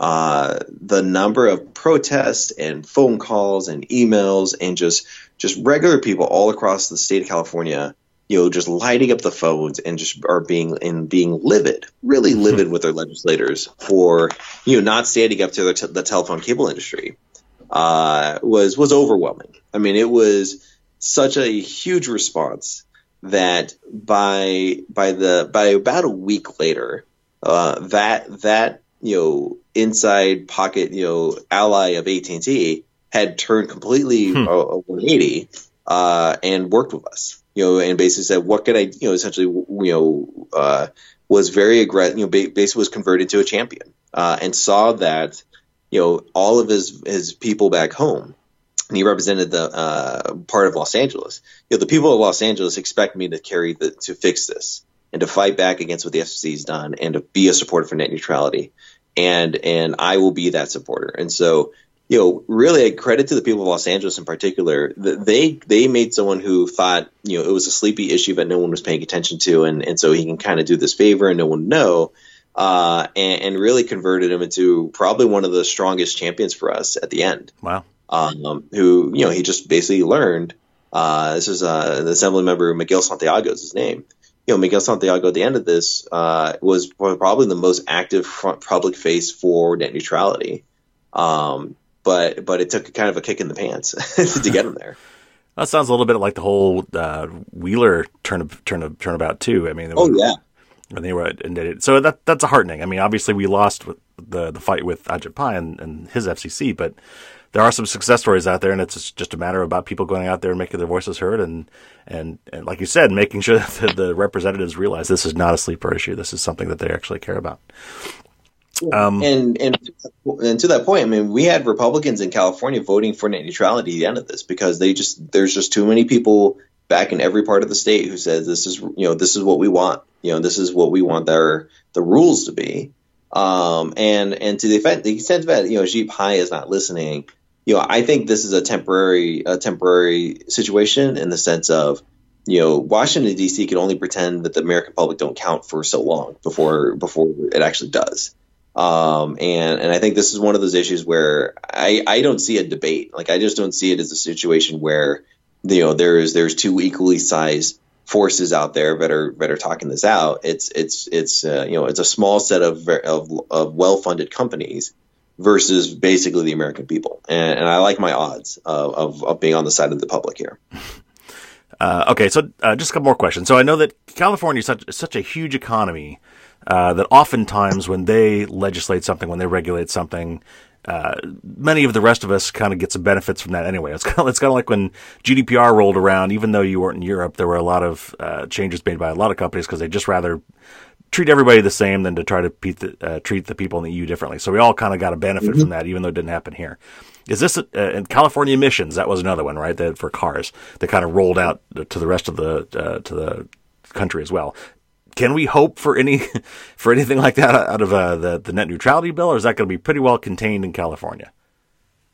uh, the number of protests and phone calls and emails and just just regular people all across the state of California, you know, just lighting up the phones and just are being and being livid, really hmm. livid with their legislators for you know not standing up to the, t- the telephone cable industry uh, was was overwhelming. I mean, it was such a huge response that by by the by about a week later, uh, that that you know inside pocket you know ally of AT&T had turned completely hmm. a, 180 uh, and worked with us you know and basically said what can I you know essentially you know uh, was very aggressive you know basically was converted to a champion uh, and saw that you know all of his his people back home and he represented the uh, part of Los Angeles. You know, the people of Los Angeles expect me to carry the to fix this and to fight back against what the FCC has done and to be a supporter for net neutrality. And and I will be that supporter. And so, you know, really credit to the people of Los Angeles in particular. They they made someone who thought, you know, it was a sleepy issue that no one was paying attention to, and and so he can kind of do this favor and no one know. Uh, and, and, really converted him into probably one of the strongest champions for us at the end. Wow. Um, who, you know, he just basically learned. Uh, this is uh, the assembly member Miguel Santiago is his name you know, Miguel Santiago at the end of this uh, was probably the most active front public face for net neutrality. Um, but but it took kind of a kick in the pants to get him there. That sounds a little bit like the whole uh, Wheeler turn turn turnabout too. I mean, oh yeah, And they were indicted. So that that's a heartening. I mean, obviously we lost the the fight with Ajit Pai and, and his FCC, but there are some success stories out there, and it's just a matter about people going out there and making their voices heard, and and and like you said, making sure that the representatives realize this is not a sleeper issue. This is something that they actually care about. Um, and and and to that point, I mean, we had Republicans in California voting for net neutrality at the end of this because they just there's just too many people back in every part of the state who says this is you know this is what we want you know this is what we want their the rules to be um, and and to the effect the extent that you know Ajit Pai is not listening you know, I think this is a temporary a temporary situation in the sense of, you know, Washington D.C. can only pretend that the American public don't count for so long before before it actually does. Um, and and I think this is one of those issues where I I don't see a debate. Like I just don't see it as a situation where you know there's there's two equally sized forces out there that are that are talking this out. It's it's it's uh, you know it's a small set of of, of well funded companies versus basically the American people. And, and I like my odds of, of, being on the side of the public here. Uh, okay, so uh, just a couple more questions. So I know that California is such, such a huge economy uh, that oftentimes when they legislate something, when they regulate something, uh, many of the rest of us kind of get some benefits from that anyway. It's kind of, it's kind of like when GDPR rolled around, even though you weren't in Europe, there were a lot of uh, changes made by a lot of companies because they just rather treat everybody the same than to try to the, uh, treat the people in the EU differently. So we all kind of got a benefit mm-hmm. from that, even though it didn't happen here. Is this uh, in California emissions? That was another one, right? That for cars that kind of rolled out to the rest of the uh, to the country as well. Can we hope for any for anything like that out of uh, the the net neutrality bill, or is that going to be pretty well contained in California?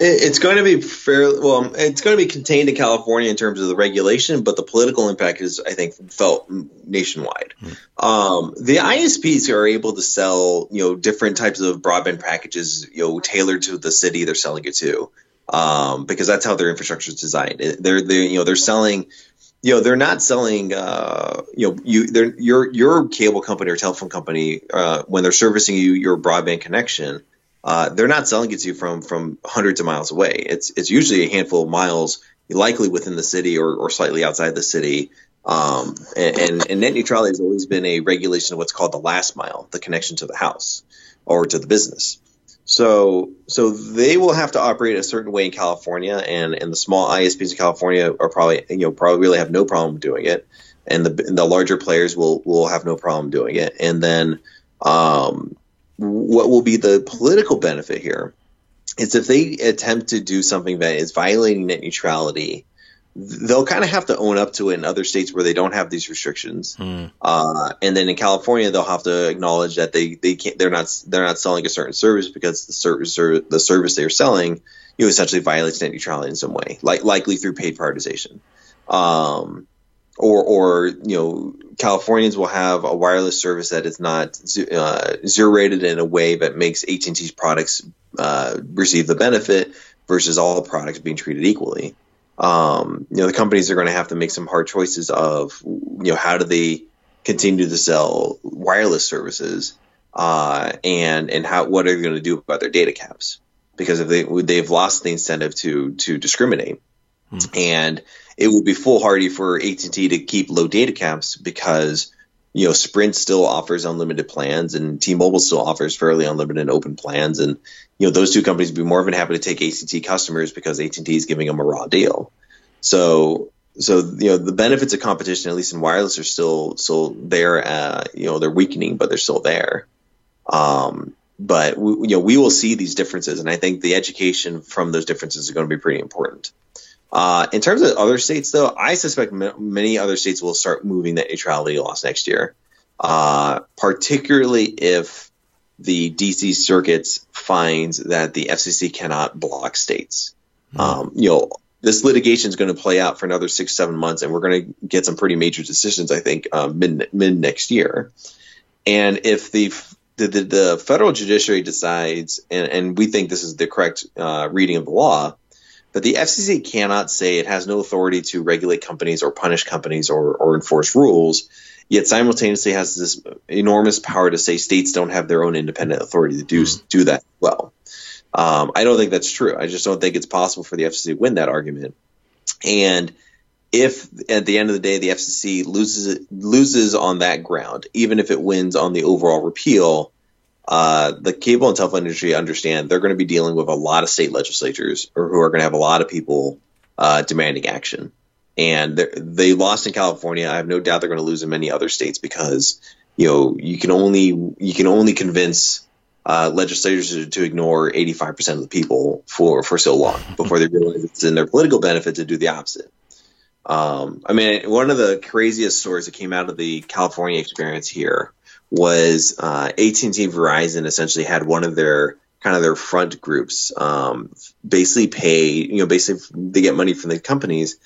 It's going to be fairly well. It's going to be contained in California in terms of the regulation, but the political impact is, I think, felt nationwide. Mm. Um, the ISPs are able to sell, you know, different types of broadband packages, you know, tailored to the city they're selling it to, um, because that's how their infrastructure is designed. They're, they're, you know, they're selling, you know, they're not selling, uh, you know, you, they're your your cable company or telephone company uh, when they're servicing you your broadband connection uh, they're not selling it to you from from hundreds of miles away. It's it's usually a handful of miles, likely within the city or, or slightly outside the city. Um, and, and, and, net neutrality has always been a regulation of what's called the last mile, the connection to the house or to the business. So so they will have to operate a certain way in California, and, and the small ISPs in California are probably you know probably really have no problem doing it, and the and the larger players will will have no problem doing it, and then um, what will be the political benefit here is if they attempt to do something that is violating net neutrality, they'll kind of have to own up to it in other states where they don't have these restrictions. Hmm. Uh, and then in California, they'll have to acknowledge that they, they can't they're not they're not selling a certain service because the service the service they're selling you know essentially violates net neutrality in some way, like likely through paid prioritization. Um, or or you know Californians will have a wireless service that is not uh, zero rated in a way that makes AT&T's products uh, receive the benefit versus all the products being treated equally. Um, you know the companies are going to have to make some hard choices of you know how do they continue to sell wireless services uh, and and how what are they going to do about their data caps because if they they've lost the incentive to to discriminate hmm. and it would be foolhardy for AT&T to keep low data caps because you know Sprint still offers unlimited plans and T-Mobile still offers fairly unlimited open plans and you know those two companies would be more than happy to take AT&T customers because AT&T is giving them a raw deal. So so you know the benefits of competition at least in wireless are still still there uh, you know they're weakening but they're still there. Um, but we, you know we will see these differences and I think the education from those differences is going to be pretty important. Uh, in terms of other states, though, I suspect m- many other states will start moving net neutrality laws next year, uh, particularly if the DC circuits finds that the FCC cannot block states. Mm-hmm. Um, you know, this litigation is going to play out for another six, seven months, and we're going to get some pretty major decisions, I think, um, mid mid next year. And if the the, the, the federal judiciary decides, and, and, we think this is the correct uh, reading of the law, but the FCC cannot say it has no authority to regulate companies or punish companies or, or enforce rules, yet simultaneously has this enormous power to say states don't have their own independent authority to do, mm. do that well. Um, I don't think that's true. I just don't think it's possible for the FCC to win that argument. And if at the end of the day the FCC loses loses on that ground, even if it wins on the overall repeal, uh, the cable and telephone industry understand they're going to be dealing with a lot of state legislatures or who are going to have a lot of people uh, demanding action. And they lost in California. I have no doubt they're going to lose in many other states because you know you can only you can only convince uh, legislators to, to ignore 85% of the people for for so long before they realize it's in their political benefit to do the opposite. Um, I mean, one of the craziest stories that came out of the California experience here was uh, AT&T Verizon essentially had one of their kind of their front groups um, basically pay, you know, basically they get money from the companies,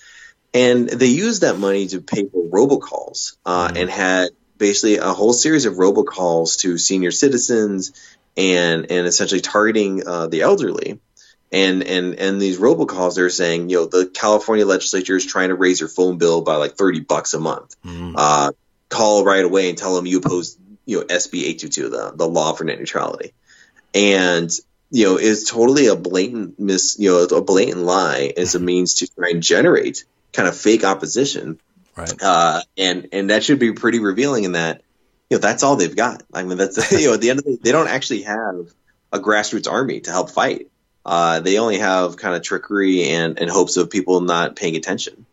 and they use that money to pay for robocalls uh, mm-hmm. and had basically a whole series of robocalls to senior citizens and and essentially targeting uh, the elderly and and and these robocalls they're saying you know the california legislature is trying to raise your phone bill by like 30 bucks a month mm. uh, call right away and tell them you oppose you know sb 822 the, the law for net neutrality. And you know is totally a blatant mis you know a blatant lie as a means to try and generate kind of fake opposition. Right. Uh, and and that should be pretty revealing in that you know that's all they've got. I mean that's you know at the end of the day they don't actually have a grassroots army to help fight. Uh, they only have kind of trickery and, and hopes of people not paying attention.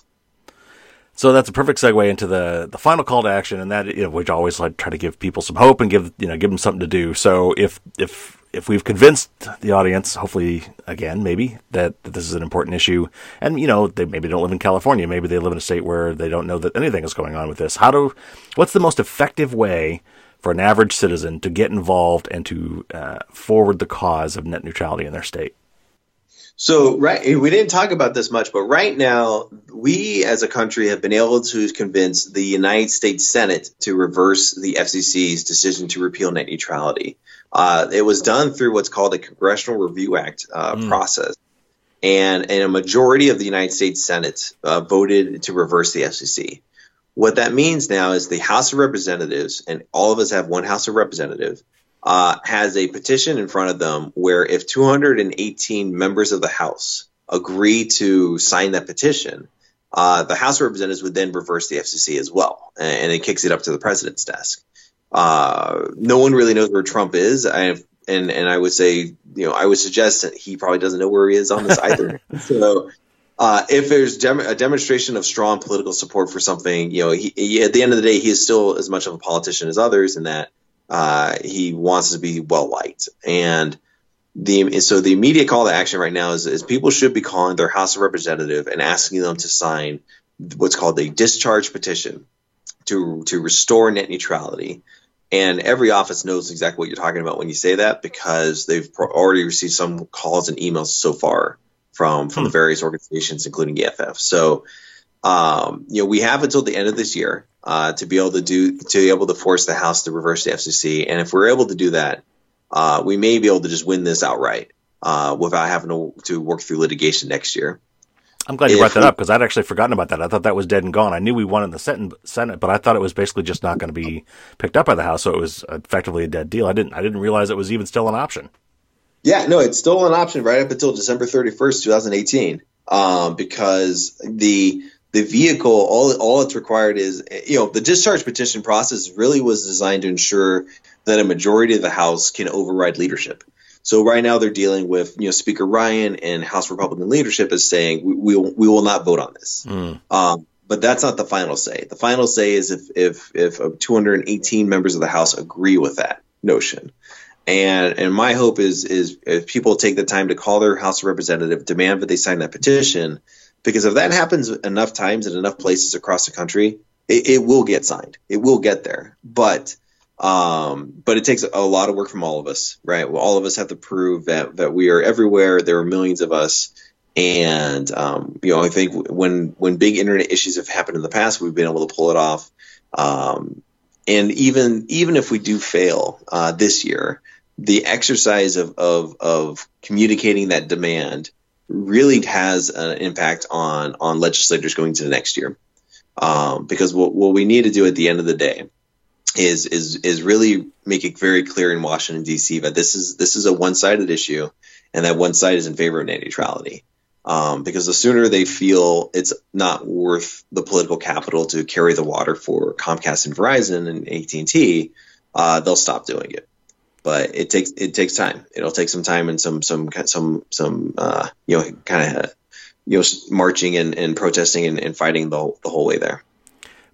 So that's a perfect segue into the the final call to action, and that you know, which always like try to give people some hope and give you know give them something to do. So if if if we've convinced the audience, hopefully again maybe that, that this is an important issue, and you know they maybe don't live in California, maybe they live in a state where they don't know that anything is going on with this. How do what's the most effective way for an average citizen to get involved and to uh, forward the cause of net neutrality in their state? So, right, we didn't talk about this much, but right now, we as a country have been able to convince the United States Senate to reverse the FCC's decision to repeal net neutrality. Uh, it was done through what's called a Congressional Review Act uh, mm. process. And, and a majority of the United States Senate uh, voted to reverse the FCC. What that means now is the House of Representatives, and all of us have one House of Representative, uh, has a petition in front of them where if 218 members of the House agree to sign that petition, uh, the House of Representatives would then reverse the FCC as well, and, it kicks it up to the president's desk. Uh, no one really knows where Trump is. I and and I would say, you know, I would suggest that he probably doesn't know where he is on this either. so. Uh, if there's dem- a demonstration of strong political support for something, you know, he, he, at the end of the day, he is still as much of a politician as others, in that uh, he wants to be well liked. And the so the immediate call to action right now is, is people should be calling their House of Representative and asking them to sign what's called a discharge petition to to restore net neutrality. And every office knows exactly what you're talking about when you say that because they've already received some calls and emails so far from from hmm. the various organizations, including EFF. So, um, you know, we have until the end of this year uh, to be able to do to be able to force the House to reverse the FCC. And if we're able to do that, uh, we may be able to just win this outright uh, without having to, to work through litigation next year. I'm glad you if brought that we, up because I'd actually forgotten about that. I thought that was dead and gone. I knew we won in the Senate, but I thought it was basically just not going to be picked up by the House, so it was effectively a dead deal. I didn't I didn't realize it was even still an option. Yeah, no, it's still an option right up until December 31st, 2018, um, because the the vehicle, all all it's required is, you know, the discharge petition process really was designed to ensure that a majority of the House can override leadership. So right now they're dealing with, you know, Speaker Ryan and House Republican leadership is saying we, we, will, we will not vote on this. Mm. Um, but that's not the final say. The final say is if if if 218 members of the House agree with that notion. And and my hope is is if people take the time to call their House representative, demand that they sign that petition, because if that happens enough times in enough places across the country, it, it will get signed. It will get there. But um, but it takes a lot of work from all of us, right? Well, all of us have to prove that that we are everywhere. There are millions of us, and um, you know, I think when when big internet issues have happened in the past, we've been able to pull it off. Um, and even even if we do fail uh, this year, the exercise of, of of communicating that demand really has an impact on on legislators going to the next year. Um, because what, what we need to do at the end of the day is is is really make it very clear in Washington D.C. that this is this is a one sided issue, and that one side is in favor of net neutrality. Um, because the sooner they feel it's not worth the political capital to carry the water for Comcast and Verizon and AT and T, uh, they'll stop doing it. But it takes it takes time. It'll take some time and some some some some uh, you know kind of you know marching and, and protesting and, and fighting the the whole way there.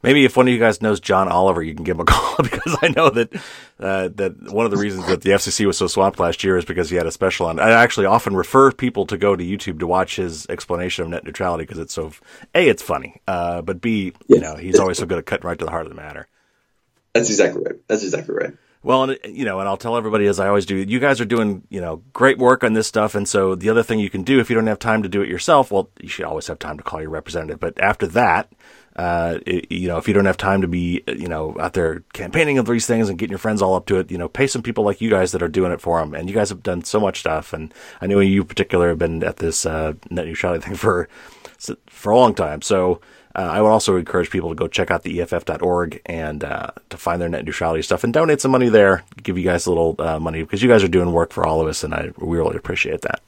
Maybe if one of you guys knows John Oliver, you can give him a call because I know that uh, that one of the reasons that the FCC was so swamped last year is because he had a special on. I actually often refer people to go to YouTube to watch his explanation of net neutrality because it's so a it's funny, uh, but b you know he's always so good at cutting right to the heart of the matter. That's exactly right. That's exactly right. Well, and you know, and I'll tell everybody as I always do, you guys are doing, you know, great work on this stuff. And so the other thing you can do if you don't have time to do it yourself, well, you should always have time to call your representative. But after that, uh, it, you know, if you don't have time to be, you know, out there campaigning of these things and getting your friends all up to it, you know, pay some people like you guys that are doing it for them. And you guys have done so much stuff. And I know you in particular have been at this uh, net neutrality thing for for a long time. So uh, I would also encourage people to go check out the EFF.org and uh, to find their net neutrality stuff and donate some money there. Give you guys a little uh, money because you guys are doing work for all of us, and I we really appreciate that.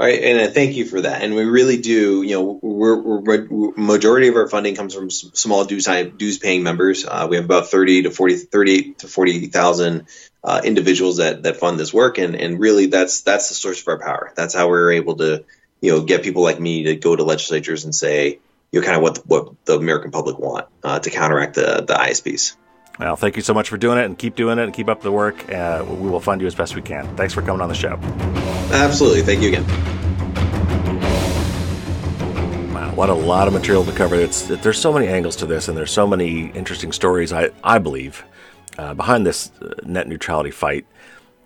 All right, and uh, thank you for that. And we really do, you know, we're, we're, we're majority of our funding comes from small dues dues paying members. Uh, we have about 30 to 40, 38 to 40,000 uh, individuals that, that fund this work. And, and really that's, that's the source of our power. That's how we're able to, you know, get people like me to go to legislatures and say, you know, kind of what, what the American public want uh, to counteract the, the ISPs. Well, thank you so much for doing it and keep doing it and keep up the work. Uh, we will fund you as best we can. Thanks for coming on the show. Absolutely. Thank you again. Wow, what a lot of material to cover. It's there's so many angles to this, and there's so many interesting stories. I I believe uh, behind this uh, net neutrality fight.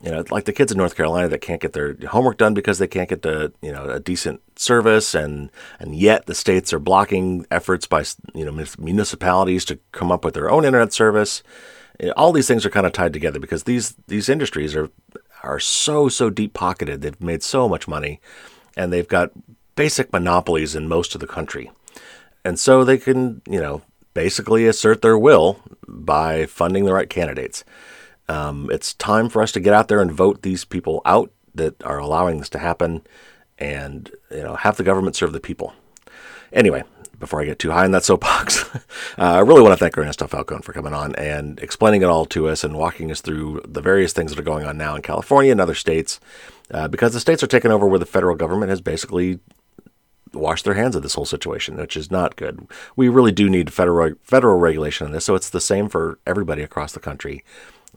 You know, like the kids in North Carolina that can't get their homework done because they can't get the you know a decent service, and and yet the states are blocking efforts by you know municipalities to come up with their own internet service. All these things are kind of tied together because these these industries are are so so deep pocketed. They've made so much money, and they've got basic monopolies in most of the country, and so they can you know basically assert their will by funding the right candidates. Um, it's time for us to get out there and vote these people out that are allowing this to happen, and you know have the government serve the people. Anyway, before I get too high in that soapbox, uh, I really want to thank Ernesto Falcon for coming on and explaining it all to us and walking us through the various things that are going on now in California and other states, uh, because the states are taking over where the federal government has basically washed their hands of this whole situation, which is not good. We really do need federal federal regulation on this, so it's the same for everybody across the country,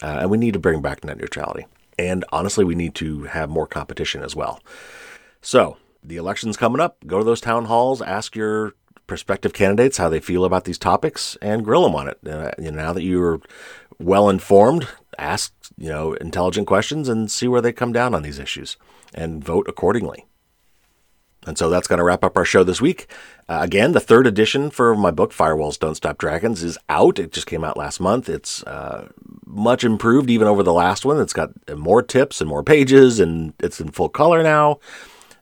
uh, and we need to bring back net neutrality. And honestly, we need to have more competition as well. So the election's coming up. Go to those town halls, ask your prospective candidates how they feel about these topics and grill them on it. Uh, you know, now that you're well informed, ask you know intelligent questions and see where they come down on these issues and vote accordingly. And so that's going to wrap up our show this week. Uh, again, the third edition for my book, Firewalls Don't Stop Dragons, is out. It just came out last month. It's uh, much improved even over the last one. It's got more tips and more pages, and it's in full color now.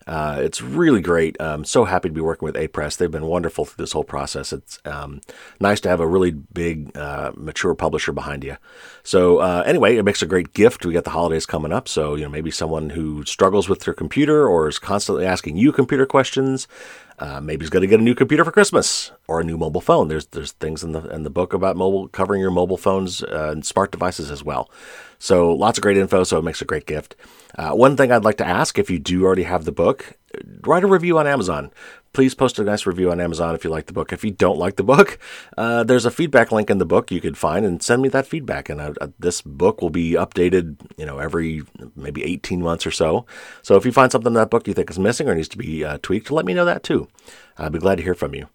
Uh, it's really great. I'm so happy to be working with Apress. They've been wonderful through this whole process. It's um, nice to have a really big, uh, mature publisher behind you. So uh, anyway, it makes a great gift. We got the holidays coming up, so you know maybe someone who struggles with their computer or is constantly asking you computer questions. Uh, maybe he's going to get a new computer for Christmas or a new mobile phone. There's there's things in the in the book about mobile covering your mobile phones uh, and smart devices as well. So lots of great info. So it makes a great gift. Uh, one thing I'd like to ask, if you do already have the book, write a review on Amazon. Please post a nice review on Amazon if you like the book. If you don't like the book, uh, there's a feedback link in the book you could find and send me that feedback. And uh, uh, this book will be updated, you know, every maybe 18 months or so. So if you find something in that book you think is missing or needs to be uh, tweaked, let me know that too. I'd be glad to hear from you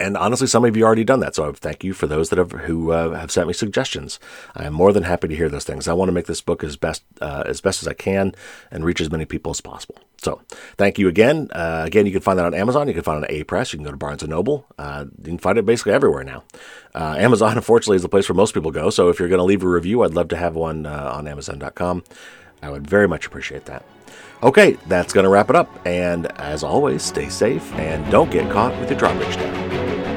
and honestly, some of you already done that. So thank you for those that have who uh, have sent me suggestions. I am more than happy to hear those things. I want to make this book as best uh, as best as I can and reach as many people as possible. So thank you again. Uh, again, you can find that on Amazon. You can find it on Apress. You can go to Barnes and Noble. Uh, you can find it basically everywhere now. Uh, Amazon, unfortunately, is the place where most people go. So if you're going to leave a review, I'd love to have one uh, on Amazon.com. I would very much appreciate that. Okay, that's going to wrap it up. And as always, stay safe and don't get caught with your drawbridge down.